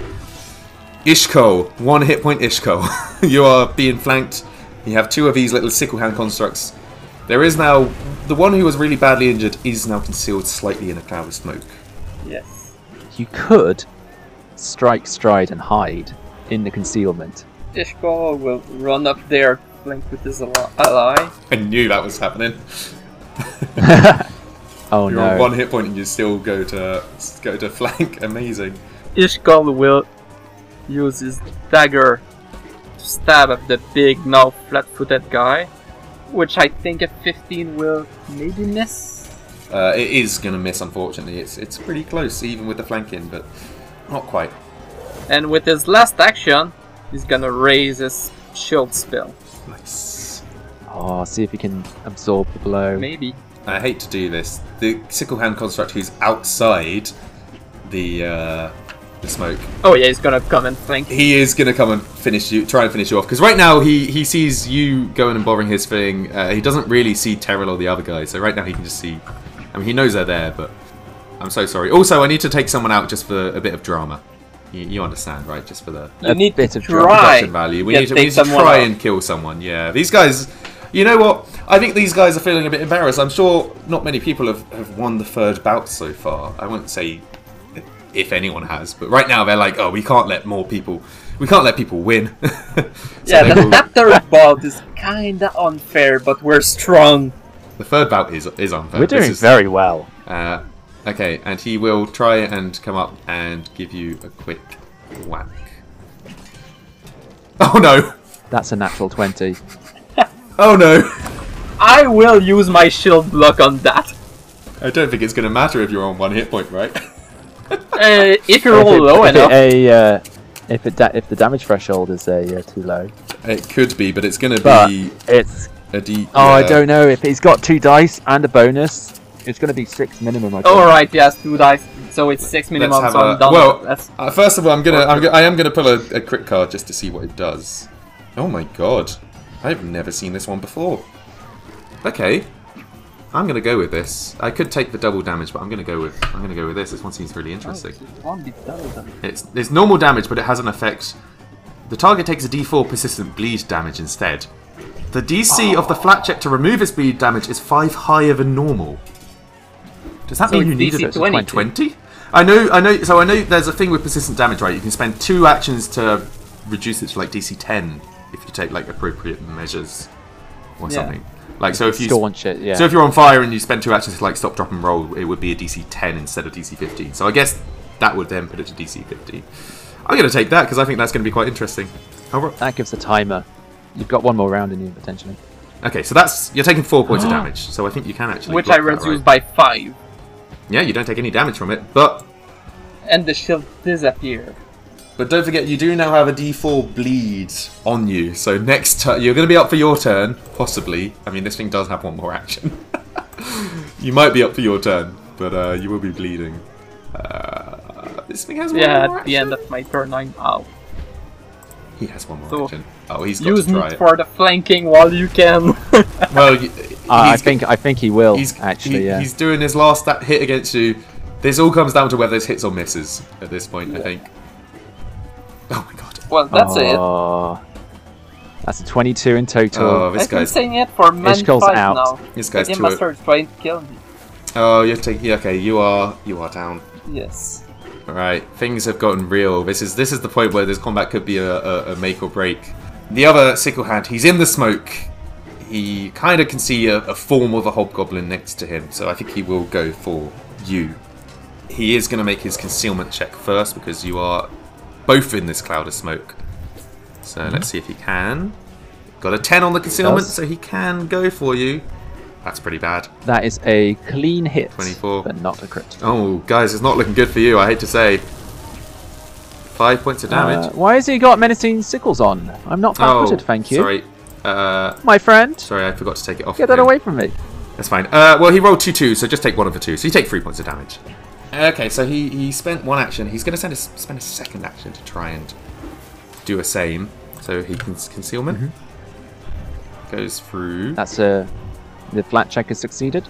Yshkol, one hit point. Yshkol, you are being flanked. You have two of these little sickle hand constructs. There is now the one who was really badly injured is now concealed slightly in a cloud of smoke. Yes. you could strike, stride, and hide in the concealment. Yshkol will run up there, flank with his ally. I knew that was happening. Oh no. You're on one hit point and you still go to go to flank. Amazing. Yshkol will use his dagger to stab at the big, now flat-footed guy, which I think a 15 will maybe miss. Uh, it is gonna miss, unfortunately. It's it's pretty close, even with the flanking, but not quite. And with his last action, he's gonna raise his shield spell. Nice. Oh, see if he can absorb the blow. Maybe. I hate to do this. The sickle hand construct who's outside the uh, the smoke. Oh yeah, he's gonna come and flank. He is gonna come and finish you, try and finish you off. Because right now he he sees you going and bothering his thing. Uh, he doesn't really see Teh'rull or the other guy. So right now he can just see. I mean, he knows they're there, but I'm so sorry. Also, I need to take someone out just for a bit of drama. You, you understand, right? Just for the You A need bit of drama. try. production value. We Yeah, need to, we need to try out. and kill someone. Yeah, these guys. You know what? I think these guys are feeling a bit embarrassed. I'm sure not many people have, have won the third bout so far. I won't say if anyone has, but right now they're like, oh, we can't let more people. We can't let people win. So yeah, the, will- that third bout is kinda unfair, but we're strong. the third bout is is unfair. We're doing is- very well. Uh, okay, and he will try and come up and give you a quick whack. Oh no! That's a natural twenty. Oh no! I will use my shield block on that. I don't think it's going to matter if you're on one hit point, right? Uh, if you If roll it- low if it enough, a, uh, if it da- if the damage threshold is a uh, too low, it could be, but it's going to be it's a D. oh I don't know if he's got two dice and a bonus, it's going to be six minimum. I think. all right, yes, two dice, so it's six minimum. So I'm a- done. well- with. Uh, first of all, I'm gonna, I'm go- I am gonna pull a, a crit card just to see what it does. Oh my god, I've never seen this one before. Okay, I'm gonna go with this. I could take the double damage, but I'm gonna go with, I'm gonna go with this. This one seems really interesting. It's it's normal damage, but it has an effect. The target takes a D4 persistent bleed damage instead. The DC of the flat check to remove its bleed damage is five higher than normal. Does that So mean you needed DC it to 20. 20? I know, I know. So I know there's a thing with persistent damage, right? You can spend two actions to reduce it to like DC 10 if you take like appropriate measures or Yeah. something. Like so, if you Staunch it, yeah. so if you're on fire and you spend two actions to like stop, drop, and roll, it would be a DC 10 instead of DC 15. So I guess that would then put it to DC 15. I'm going to take that because I think that's going to be quite interesting. All right. that gives a timer. You've got one more round in you potentially. Okay, so that's you're taking four points of damage. So I think you can actually. which I that, reduced right? by five, Yeah, you don't take any damage from it, but and the shield disappeared. But don't forget you do now have a D4 bleed on you. So next turn you're going to be up for your turn, possibly. I mean, this thing does have one more action. you might be up for your turn, but uh, you will be bleeding. Uh, this thing has one Yeah, more at the end of my turn, I'm out. He has one more So, action. Oh, he's got Use to me try it. for the flanking while you can. Well, Uh, I think I think he will he's actually. he- yeah. he's doing his last hit against you. This all comes down to whether this hits or misses at this point. I think. Oh my god! well, that's it. oh, That's a 22 in total. Oh, this I've been guy's saying it for many Yshkol's fights out. now. this The guy's Game too. Master is trying to kill me. Oh, you're taking. Okay, you are you are down. Yes. All right, things have gotten real. This is this is the point where this combat could be a, a, a make or break. The other sickle hand, he's in the smoke. He kind of can see a, a form of a hobgoblin next to him, so I think he will go for you. He is going to make his concealment check first because you are both in this cloud of smoke. So let's see if he can. Got a 10 on the concealment, so he can go for you. That's pretty bad. That is a clean hit, 24. but not a crit. Oh, guys, it's not looking good for you, I hate to say. Five points of damage. Uh, why has he got menacing sickles on? I'm not flat-footed, thank you. Oh, Sorry. Uh, My friend, sorry, I forgot to take it off. get that away from me. That's fine. Uh, well, he rolled two twos, so just take one of the two. So you take three points of damage. Okay, so he, he spent one action. He's going to send a, spend a second action to try and do a same. So he can concealment Mm-hmm. goes through. That's a the flat check has succeeded,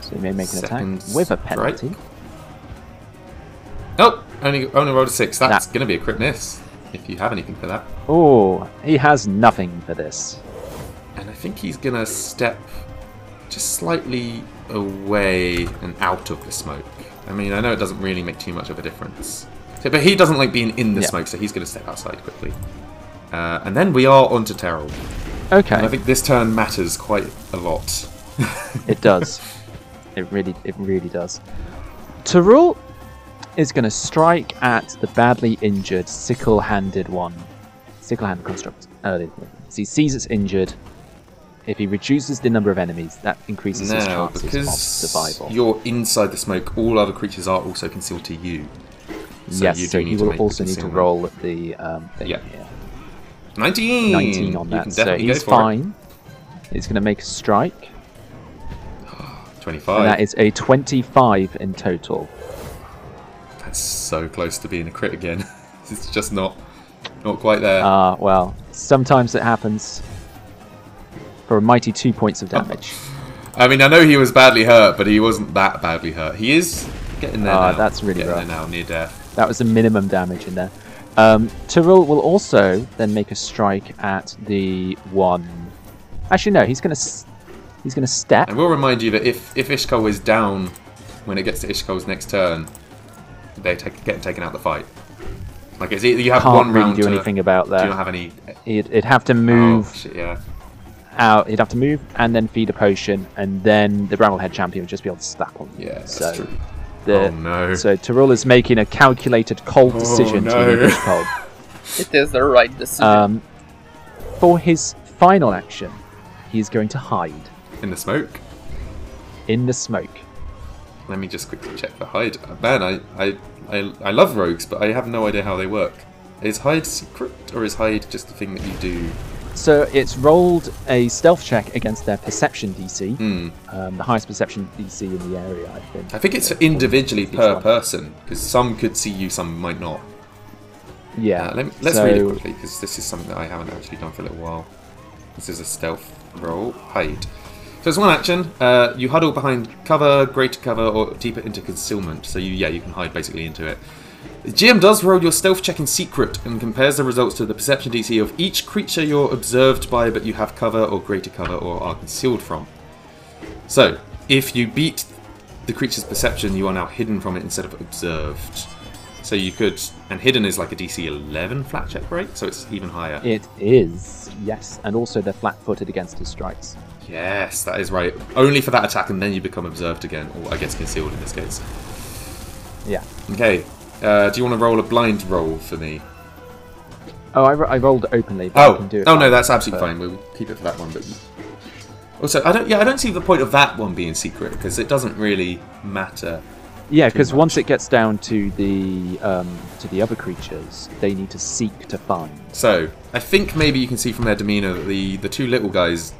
so he may make an Second attack with a penalty. Oh, only only rolled a six. That's Nah. going to be a crit miss if you have anything for that. Oh, he has nothing for this. And I think he's going to step just slightly away and out of the smoke. I mean, I know it doesn't really make too much of a difference. So- but he doesn't like being in the Yeah. smoke, so he's going to step outside quickly. Uh, and then we are on to Teh'rull. Okay. And I think this turn matters quite a lot. It does. it really, it really does. Teh'rull is going to strike at the badly injured sickle-handed one, sickle-handed construct. Early, so he sees it's injured. If he reduces the number of enemies, that increases his now, chances of survival. you're inside the smoke, all other creatures are also concealed to you. So yes, you so do he need to will also need to roll the um, thing Yeah. here. 19! 19 on You that, so he's go for it. fine. He's going to make a strike, 25. and that is a 25 in total. That's so close to being a crit again. it's just not not quite there. Ah, well, sometimes it happens. For a mighty two points of damage. I mean, I know he was badly hurt, but he wasn't that badly hurt. He is getting there Ah, now. that's really getting rough. there now, near death. That was the minimum damage in there. Um, Teh'rull will also then make a strike at the one. Actually, no, he's gonna he's gonna step. I will remind you that if if Yshkol is down when it gets to Yshkol's next turn, they take, get taken out the fight. Like it's you have Can't one really round do to, anything about that. Do you not have any? He'd, he'd have to move Oh, shit, yeah. Out. He'd have to move and then feed a potion, and then the Bramblehead champion would just be able to stack on. you. Yeah, that's so true. The, oh no. So Teh'rull is making a calculated, cold Oh, decision no. to leave Yshkol. It is the right decision. Um, for his final action, he is going to hide In the smoke. in the smoke. Let me just quickly check for hide. Uh, Man, I, I, I, I love rogues, but I have no idea how they work. Is hide secret, or is hide just a thing that you do? So it's rolled a stealth check against their perception DC, Hmm. um, the highest perception DC in the area, I think. I think it's individually per person, because some could see you, some might not. Yeah. Uh, let let's so, read it quickly, because this is something that I haven't actually done for a little while. This is a stealth roll. Hide. So it's one action. Uh, you huddle behind cover, greater cover, or deeper into concealment. So you, yeah, you can hide basically into it. The GM does roll your stealth check in secret and compares the results to the perception DC of each creature you're observed by, but you have cover or greater cover or are concealed from. So, if you beat the creature's perception, you are now hidden from it instead of observed. So you could, and hidden is like a DC 11 flat check, right? So it's even higher. It is, yes. And also they're flat footed against his strikes. Yes, that is right. Only for that attack, and then you become observed again, or I guess concealed in this case. Yeah. Okay. Uh, do you want to roll a blind roll for me? Oh, I, ro- I rolled openly. Oh, can do it oh no, that's absolutely fine. We'll keep it for that one. But also, I don't. Yeah, I don't see the point of that one being secret because it doesn't really matter. Yeah, because once it gets down to the um, to the other creatures, they need to seek to find. So I think maybe you can see from their demeanor that the the two little guys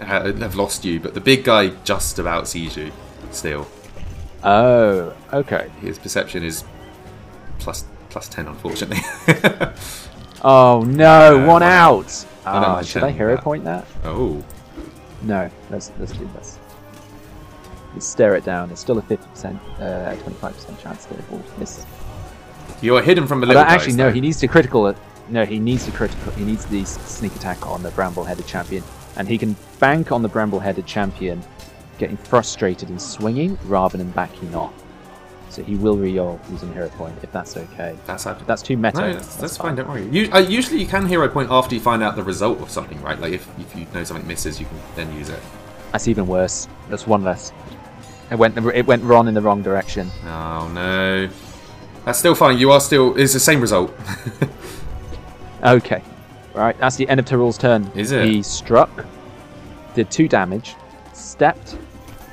ha- have lost you, but the big guy just about sees you still. Oh, okay. His perception is plus plus ten, unfortunately. Oh no, Uh, one out. Ah, should I hero that. point that? oh, No, let's let's do this. Let's stare it down. It's still a fifty percent, uh, twenty-five percent chance that it will miss. you are hidden from the Oh, little but actually, guys, no. He needs to critical. it. No, he needs to critical. He needs the sneak attack on the bramble-headed champion, and he can bank on the bramble-headed champion getting frustrated and swinging rather than backing off. So he will re-roll using hero point if that's okay. That's that's too meta. No, that's, that's fine. Don't worry. You, uh, usually, you can hero point after you find out the result of something, right? Like if, if you know something misses, you can then use it. That's even worse. That's one less. It went. It went wrong in the wrong direction. Oh no, that's still fine. You are still. It's the same result. Okay. Right, that's the end of Teh'rull's turn. Is it? He struck, did two damage, stepped,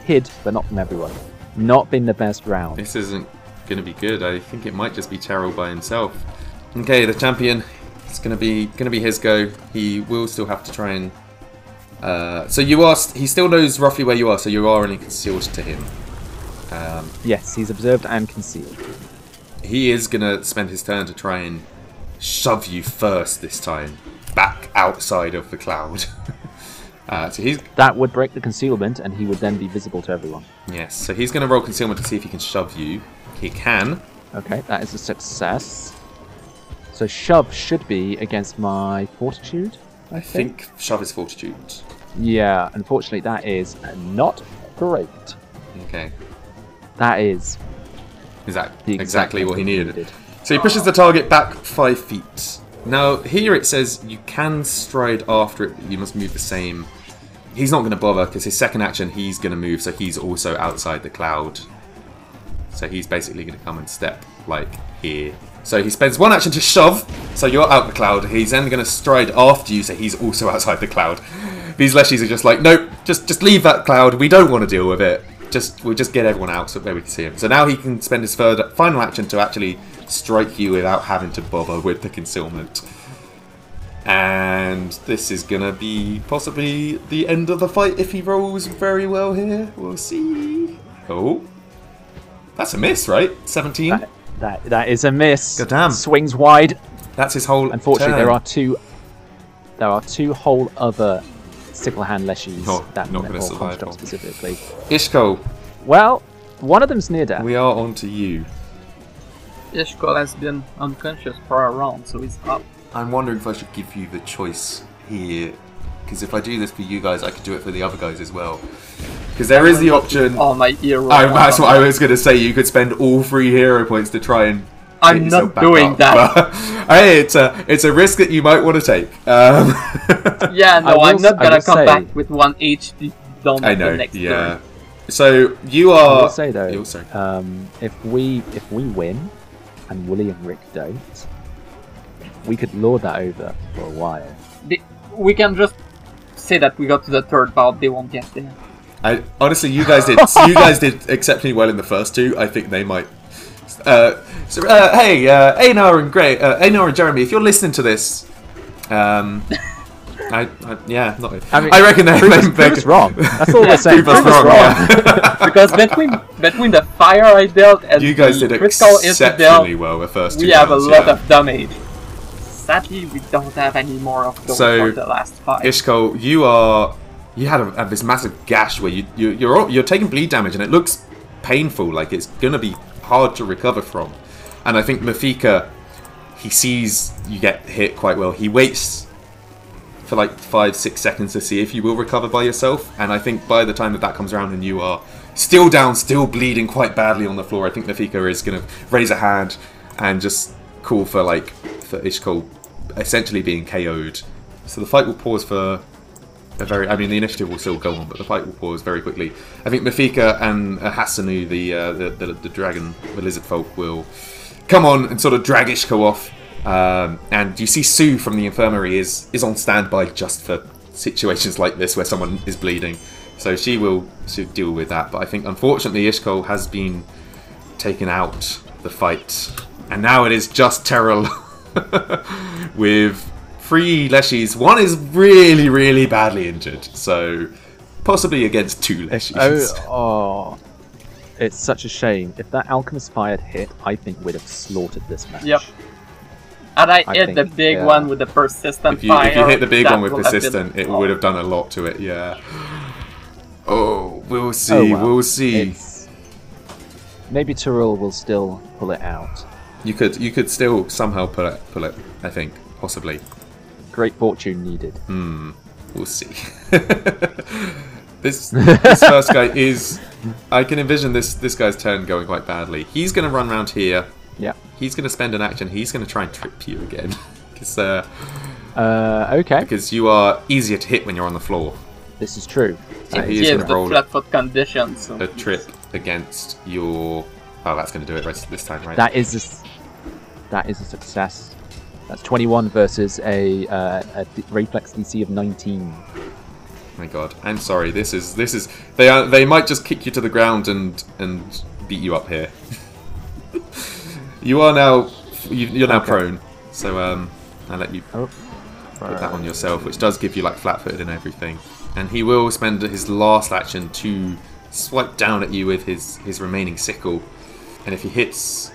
hid, but not from everyone. Not been the best round. this isn't gonna be good. I think it might just be Teh'rull by himself. Okay, the champion. It's gonna be gonna be his go. He will still have to try and. Uh, so you are. He still knows roughly where you are. So you are only concealed to him. Um, Yes, he's observed and concealed. he is gonna spend his turn to try and shove you first this time back outside of the cloud. uh, so he's That would break the concealment, and he would then be visible to everyone. yes. So he's gonna roll concealment to see if he can shove you. He can. Okay, that is a success. So shove should be against my fortitude. I think shove is fortitude. Yeah, unfortunately, that is not great. Okay. That is Is that The exactly what he thing needed? So he pushes the target back five feet. Now here it says you can stride after it, but you must move the same. He's not going to bother because his second action he's going to move, so he's also outside the cloud. So he's basically going to come and step like here. So he spends one action to shove, so you're out the cloud. He's then going to stride after you, so he's also outside the cloud. These leshies are just like, nope, just just leave that cloud. We don't want to deal with it. Just we'll just get everyone out so where we can see him. So now he can spend his third final action to actually strike you without having to bother with the concealment. And this is gonna be possibly the end of the fight if he rolls very well here. We'll see. Oh, that's a miss, right? Seventeen. That, that that is a miss. God damn. Swings wide. That's his whole. Unfortunately, turn. there are two. There are two whole other sickle hand leshies Oh, that not gonna survive. Comstock specifically. Yshkol. Well, one of them's near death. We are on to you. Yshkol has been unconscious for a round, so he's up. I'm wondering if I should give you the choice here. Because if I do this for you guys, I could do it for the other guys as well. Because there is the option. All my hero. I, that's what I was going to say. You could spend all three hero points to try and. I'm not doing up. that. But, hey, it's a it's a risk that you might want to take. Um, Yeah, no, will I'm not gonna come say- back with one HP down I the know. next Yeah. turn. So you I are. will say though, Oh, sorry. um, if we if we win, and Willie and Rick don't, we could lord that over for a while. They- we can just say that we got to the third bout, they won't get there. I, honestly, you guys did. you guys did exceptionally well in the first two. I think they might. Uh, so, uh, hey, uh, Ejnar and Gray, uh, Ejnar and Jeremy, if you're listening to this, um, I, I yeah, not. I, I reckon they're, Prove us, they're, prove us wrong. That's all Yeah, we're saying. prove us Prove us wrong. wrong. yeah. Because between between the fire I dealt and you guys the did critical exceptionally infidel, well the first two. we have a lot yeah. of damage. Sadly, we don't have any more of those So, the last five. Yshkol, you are you had a, have this massive gash where you, you you're you're taking bleed damage and it looks painful, like it's gonna be hard to recover from. And I think Mafika, he sees you get hit quite well. He waits for like five six seconds to see if you will recover by yourself. And I think by the time that that comes around and you are still down, still bleeding quite badly on the floor, I think Mafika is gonna raise a hand and just call for like for Yshkol essentially being KO'd. So the fight will pause for a very. I mean, the initiative will still go on, but the fight will pause very quickly. I think Mafika and Hasanu, the, uh, the the the dragon, the lizard folk, will come on and sort of drag Yshkol off. Um, and you see Sue from the infirmary is is on standby just for situations like this where someone is bleeding. So she will she deal with that. But I think unfortunately Yshkol has been taken out the fight, and now it is just Teh'rull with three leshies. One is really, really badly injured, so possibly against two leshies. Oh, oh, it's such a shame. If that alchemist fire had hit, I think we'd have slaughtered this match. Yep. And I, I hit the big yeah. one with the persistent if you fire. if you hit the big one with will been- persistent, it oh. would have done a lot to it. Yeah. Oh, we'll oh, see. well. We'll see. It's- Maybe Teh'rull will still pull it out. You could you could still somehow pull it pull it. I think possibly. Great fortune needed. Hmm. We'll see. this this first guy is. I can envision this this guy's turn going quite badly. He's going to run around here. Yeah. He's going to spend an action. He's going to try and trip you again, because uh, Uh, okay. because you are easier to hit when you're on the floor. This is true. So It he is gives going to the roll flat foot condition. So a trip against your. Oh, that's going to do it this time, right? That is a, s- that is a success. That's 21 versus a, uh, a reflex DC of 19. my God, I'm sorry. This is this is they are they might just kick you to the ground and and beat you up here. you are now you, you're now Okay. prone, so um, I let you Oh. put that on yourself, which does give you like flat-footed and everything. And he will spend his last action to swipe down at you with his his remaining sickle, and if he hits,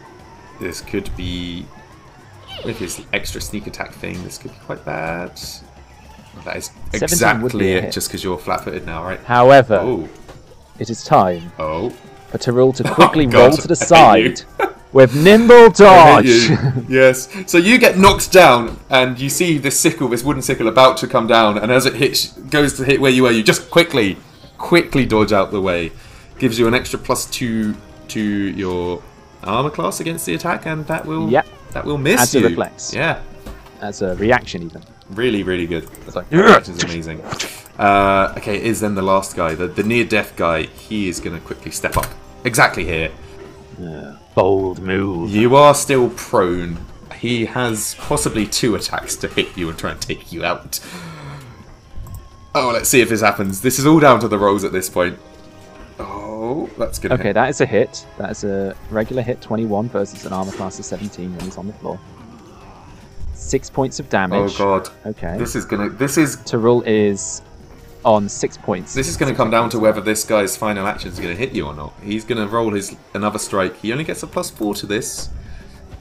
this could be with his extra sneak attack thing. This could be quite bad. That is 17 would be exactly it, hit. just because you're flat-footed now, right? However, Oh, it is time oh. for Teh'rull to oh, quickly God, roll to the side with nimble dodge. yes. So you get knocked down, and you see this sickle, this wooden sickle, about to come down, and as it hits, goes to hit where you are, you just quickly, quickly dodge out the way. Gives you an extra plus two to your armor class against the attack, and that will Yep. that will miss Adds a reflex. Yeah, As a reaction, even. really, really good. It's like, Which is amazing. Uh, okay, is then the last guy, the, the near death guy. He is going to quickly step up. Exactly here. Yeah. bold move. You are still prone. He has possibly two attacks to hit you and try and take you out. Oh, let's see if this happens. This is all down to the rolls at this point. Oh, Oh, that's good. Okay, that is a hit. That is a regular hit 21 versus an armor class of 17 when he's on the floor. Six points of oh, damage. Oh god. Okay. This is gonna. This is. Teh'rull is on six points. This is going to come down to whether this guy's final action is going to hit you or not. He's going to roll his another strike. He only gets a plus four to this.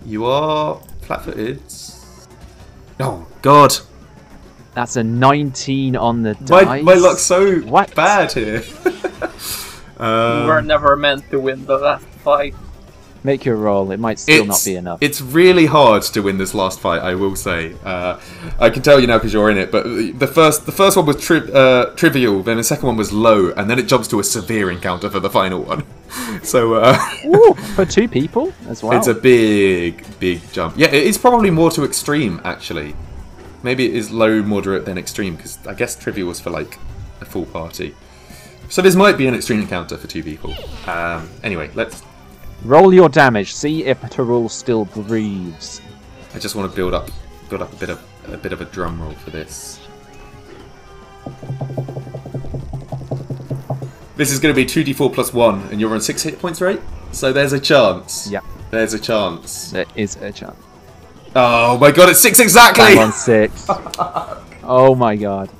You are flat-footed. Oh God! That's a 19 on the My, dice. my luck's so What? bad here. we um, were never meant to win the last fight. Make your roll. It might still not be enough. It's really hard to win this last fight, I will say. Uh, I can tell you now because you're in it. But the first, the first one was tri- uh, trivial, then the second one was low, and then it jumps to a severe encounter for the final one. So uh, Ooh, for two people as well. it's a big, big jump. Yeah, it is probably more to extreme actually. Maybe it is low, moderate, then extreme because I guess trivial was for like a full party. So this might be an extreme encounter for two people. Um, anyway, let's Roll your damage. See if Teh'rull still breathes. I just want to build up, build up a bit of a bit of a drum roll for this. This is going to be two d4 plus one, and you're on six hit points, right? So there's a chance. Yeah. There's a chance. there is a chance. Oh my god, it's six exactly. Bang on six. oh my god.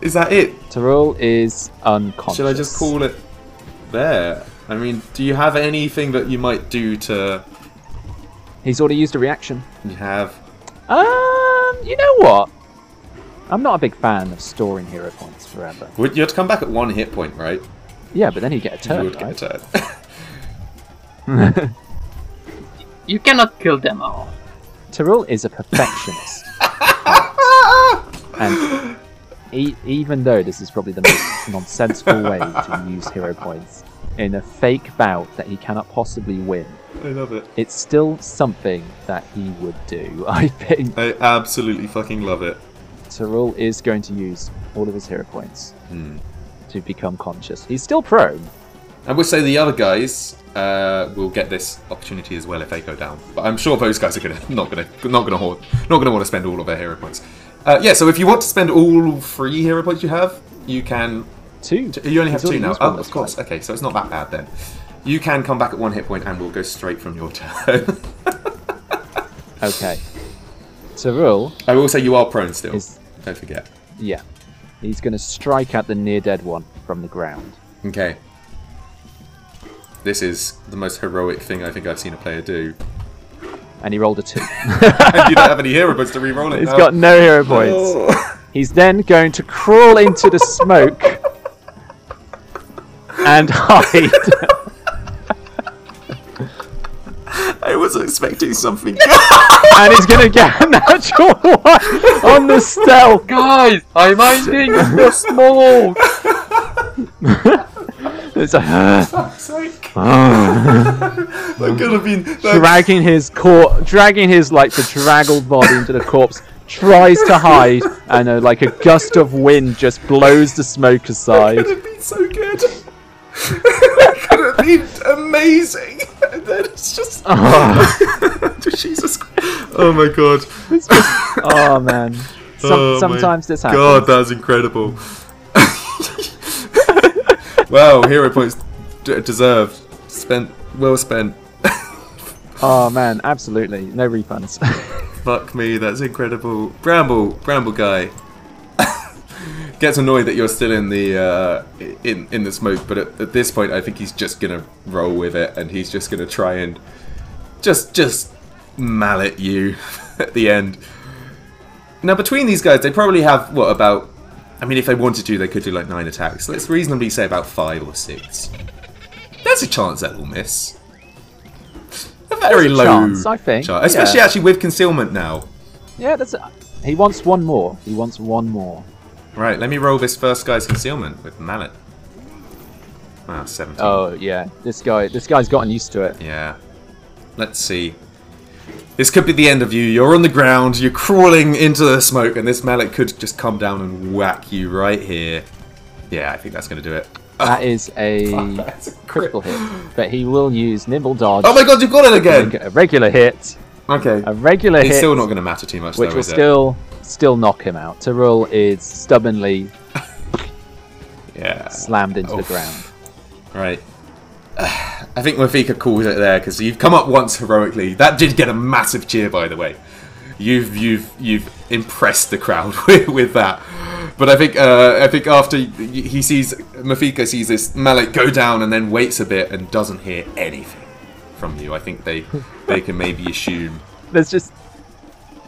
Is that it? Teh'rull is unconscious. Should I just call it there? I mean, do you have anything that you might do to? He's already used a reaction. You have. Um, you know what? I'm not a big fan of storing hero points forever. Would you have to come back at one hit point, right? Yeah, but then you get a you turn, would right? get a turn. You cannot kill them all. Teh'rull is a perfectionist. and e- even though this is probably the most nonsensical way to use hero points in a fake bout that he cannot possibly win, I love it. it's still something that he would do. I think I absolutely fucking love it. Teh'rull is going to use all of his hero points Hmm. to become conscious. He's still prone. I would say the other guys uh, will get this opportunity as well if they go down. But I'm sure those guys are gonna not gonna not gonna hoard, not gonna want to spend all of their hero points. Uh, yeah, so if you want to spend all three hero points you have, you can. Two. You only have two now. Oh, of course. Okay, so it's not that bad then. You can come back at one hit point, and we'll go straight from your turn. Okay. So rule. I will say you are prone still. is Don't forget. yeah. He's going to strike at the near dead one from the ground. Okay. This is the most heroic thing I think I've seen a player do. And he rolled a two. and you don't have any hero points to re-roll it. He's now. got no hero points. He's then going to crawl into the smoke and hide. I was expecting something. and he's going to get a natural one on the stealth. Guys, I'm hiding in the smoke. It's like, "Ah." That could have been. That, dragging his cor- dragging his like bedraggled body into the corpse. Tries to hide, and uh, like a gust of wind just blows the smoke aside. That could have been so good. that could have been amazing. And then it's just. Oh, Jesus. Oh my god. oh man. Some, Oh sometimes this happens. God, that's incredible. wow, hero points d- deserved. Spent. Well spent. Oh man, absolutely no refunds. Fuck me, that's incredible. Bramble, Bramble guy. Gets annoyed that you're still in the uh, in in the smoke, but at, at this point, I think he's just gonna roll with it, and he's just gonna try and just just mallet you at the end. Now, between these guys, they probably have what about? I mean, if they wanted to, they could do like nine attacks. Let's reasonably say about five or six. There's a chance that will miss. A very a low chance, I think, chance. especially yeah. actually with concealment now. yeah, that's. A... He wants one more. He wants one more. Right, let me roll this first guy's concealment with mallet. Ah, 17. Oh yeah, this guy, this guy's gotten used to it. Yeah. Let's see. This could be the end of you. You're on the ground, you're crawling into the smoke, and this mallet could just come down and whack you right here. Yeah, I think that's going to do it. That is a That's a critical hit, but he will use nimble dodge. Oh my god, you've got it again! a regular hit, Okay. a regular It's hit, still not going to matter too much, though. which though, will still still knock him out. Teh'rull is stubbornly? Yeah. slammed into the ground. Right. I think Mafika calls it there because you've come up once heroically. That did get a massive cheer, by the way. You've you've you've impressed the crowd with, with that. But I think uh, I think after he sees Mafika sees this mallet go down and then waits a bit and doesn't hear anything from you. I think they they can maybe assume. There's just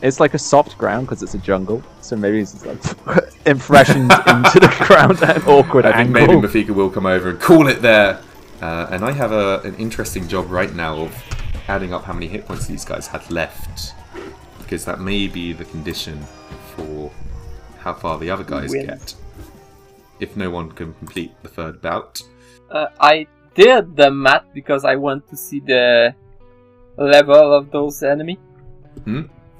it's like a soft ground because it's a jungle, so maybe it's like impressions into the ground at an awkward I think angle. maybe Mafika will come over and call it there. Uh, and I have a, an interesting job right now of adding up how many hit points these guys had left. Because that may be the condition for how far the other guys Win. get. If no one can complete the third bout. Uh, I did the math because I want to see the level of those enemy.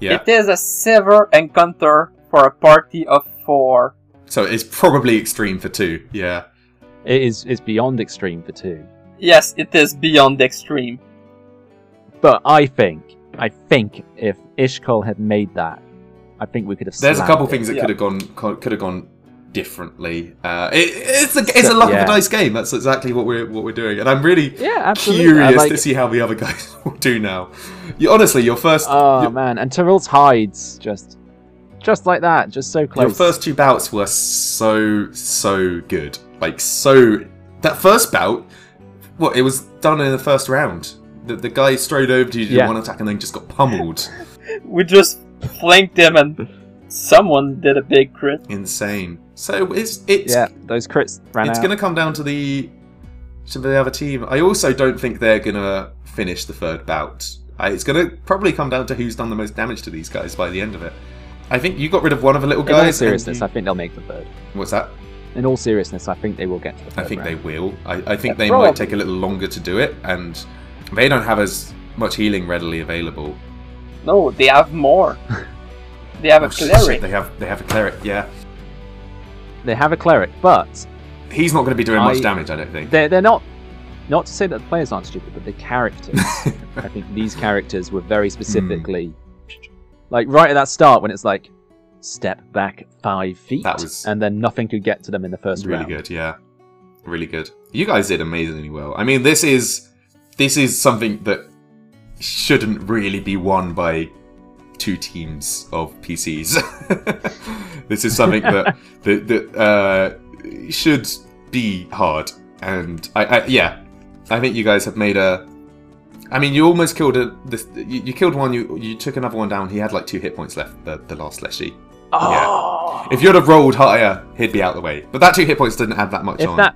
Yeah. It is a severe encounter for a party of four. So it's probably extreme for two. Yeah. It It's is beyond extreme for two. Yes, it is beyond extreme. But I think I think if Yshkol had made that, I think we could have. There's a couple it. things that yeah. could have gone could have gone differently. Uh, it, it's a it's a luck of Yeah. a dice game. That's exactly what we're what we're doing. And I'm really Yeah, absolutely. curious like- to see how the other guys will do now. You, honestly, your first Oh your, man, and Teh'rull's hides just just like that, just so close. your first two bouts were so so good. Like so that first bout, what it was done in the first round. The, the guy strode over to you, did Yeah. one attack, and then just got pummeled. We just flanked him and someone did a big crit. Insane. So it's it's yeah, those crits ran it's out. going to come down to the to the other team. I also don't think they're going to finish the third bout. I, it's going to probably come down to who's done the most damage to these guys by the end of it. I think you got rid of one of the little In all guys. and seriousness, you- I think they'll make the third. what's that? In all seriousness, I think they will get to the third. I think they will. I, I think Yeah, they probably. might take a little longer to do it, and they don't have as much healing readily available. No, they have more. They have Oh, a shit, cleric. They have they have a cleric. Yeah, They have a cleric, but he's not going to be doing much damage. I don't think. they're they're not. Not to say that the players aren't stupid, but the characters. I think these characters were very specifically, hmm. like right at that start when it's like, step back five feet, That was- and then nothing could get to them in the first really round. Really good yeah really good you guys did amazingly well i mean this is this is something that shouldn't really be won by two teams of pcs this is something that that, that uh, should be hard and I, I yeah i think you guys have made a I mean, you almost killed a. This, you, you killed one. You you took another one down. He had like two hit points left. The, the last Leshy. Oh, If you'd have rolled higher, he'd be out the way. But that two hit points didn't add that much if on. that,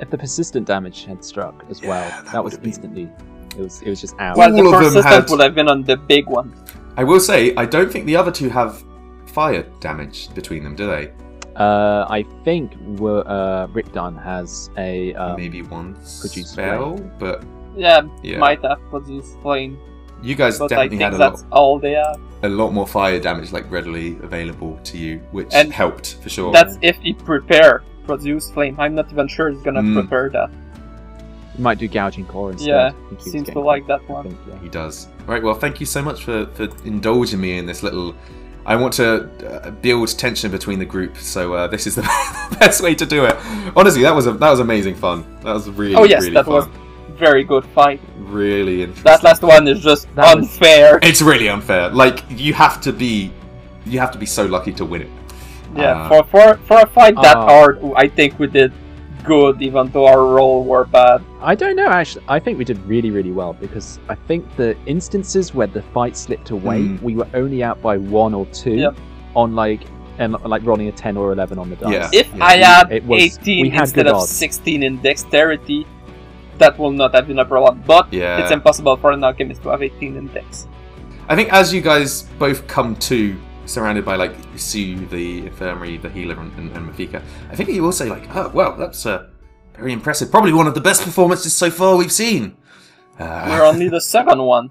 if the persistent damage had struck as well, that that, was would've been- instantly. It was it was just out. Well, All the of them persistent had- would have been on the big one. I will say, I don't think the other two have fire damage between them, do they? Uh, I think we're, uh, Rikdahn has a um, Maybe one produce spell, but Yeah, Yeah. might have produced flame, you guys but I definitely think had a that's lot, all they have. a lot more fire damage like readily available to you, which And helped for sure. That's if he prepare produce flame. I'm not even sure he's gonna Mm. prepare that. You might do gouging claw instead. Yeah, he seems to like that one. think, yeah. He does. Right, well, thank you so much for, for indulging me in this little. I want to uh, build tension between the group, so uh, this is the best way to do it. Honestly, that was a, that was amazing fun. That was really, Oh yes, really that fun. was very good fight. really interesting. That last one is just That was- unfair. It's really unfair. Like you have to be, you have to be so lucky to win it. Yeah, Uh, for for for a fight that Uh, hard, I think we did good, even though our roll were bad. I don't know. Actually, I think we did really, really well because I think the instances where the fight slipped away, Mm. we were only out by one or two Yep. on like and like rolling a ten or eleven on the dice. Yeah. If yeah, I we- had it was- 18 had instead of odds. 16 in dexterity, that will not have been a problem. But Yeah. it's impossible for an alchemist to have 18 in dex. I think as you guys both come to, surrounded by like Sue, the infirmary, the healer, and, and, and Mafika, I think you will say like, oh well, that's a very impressive. Probably one of the best performances so far we've seen. Uh, We're only the second one.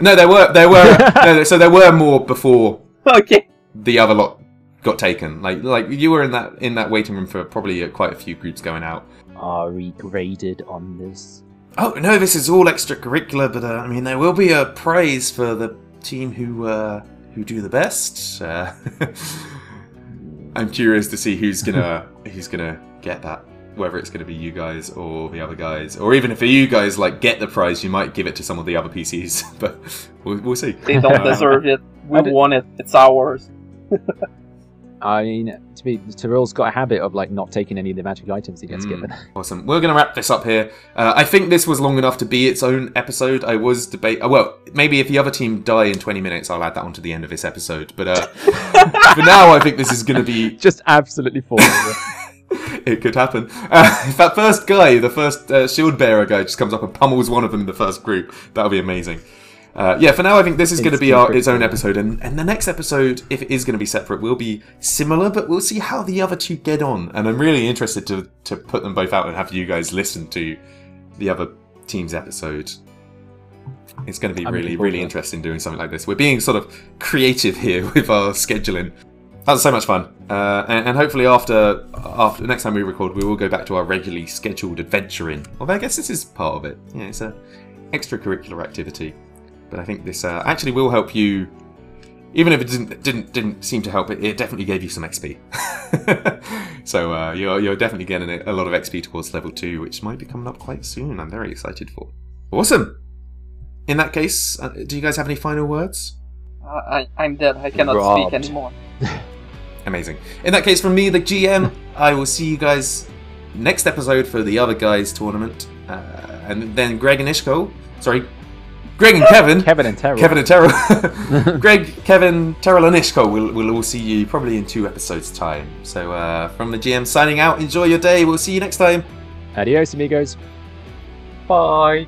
no, there were there were no, so there were more before Okay. the other lot got taken. Like like you were in that in that waiting room for probably uh, quite a few groups going out. Are we graded on this? Oh no, this is all extracurricular, but uh, I mean there will be a prize for the team who uh, who do the best. Uh, I'm curious to see who's gonna who's gonna get that. Whether it's gonna be you guys or the other guys, or even if you guys like get the prize, you might give it to some of the other PCs. But we'll, we'll see. They don't Uh, deserve it. We I won it. It's ours. I mean, to be Teh'rull's got a habit of like not taking any of the magic items he gets Mm. given. Awesome. We're going to wrap this up here. Uh, I think this was long enough to be its own episode. I was debate. Uh, well, maybe if the other team die in 20 minutes, I'll add that onto the end of this episode. But uh, for now, I think this is going to be. Just absolutely falling. It could happen. Uh, if that first guy, the first uh, shield bearer guy, just comes up and pummels one of them in the first group, that would be amazing. Uh, yeah, for now, I think this is going to be our, its own episode, and, and the next episode, if it is going to be separate, will be similar, but we'll see how the other two get on. And I'm really interested to to put them both out and have you guys listen to the other team's episode. It's going to be I'm really, really interesting doing something like this. We're being sort of creative here with our scheduling. That was so much fun, uh, and, and hopefully after after next time we record, we will go back to our regularly scheduled adventuring. Although I guess this is part of it. Yeah, it's a extracurricular activity, but I think this uh, actually will help you. Even if it didn't didn't didn't seem to help, it, it definitely gave you some XP. so uh, you're you're definitely getting a, a lot of XP towards level two, which might be coming up quite soon. I'm very excited for. Awesome. In that case, uh, do you guys have any final words? Uh, I, I'm dead. I cannot Robbed. speak anymore. Amazing. In that case, from me, the GM, I will see you guys next episode for the other guys tournament, uh, and then Greg and Yshkol. Sorry, Greg and Keven. Keven and Teh'rull. Keven and Teh'rull. Greg, Keven, Teh'rull, and Yshkol will will all see you probably in two episodes' time. So, uh, from the GM signing out. Enjoy your day. We'll see you next time. Adios, amigos. Bye.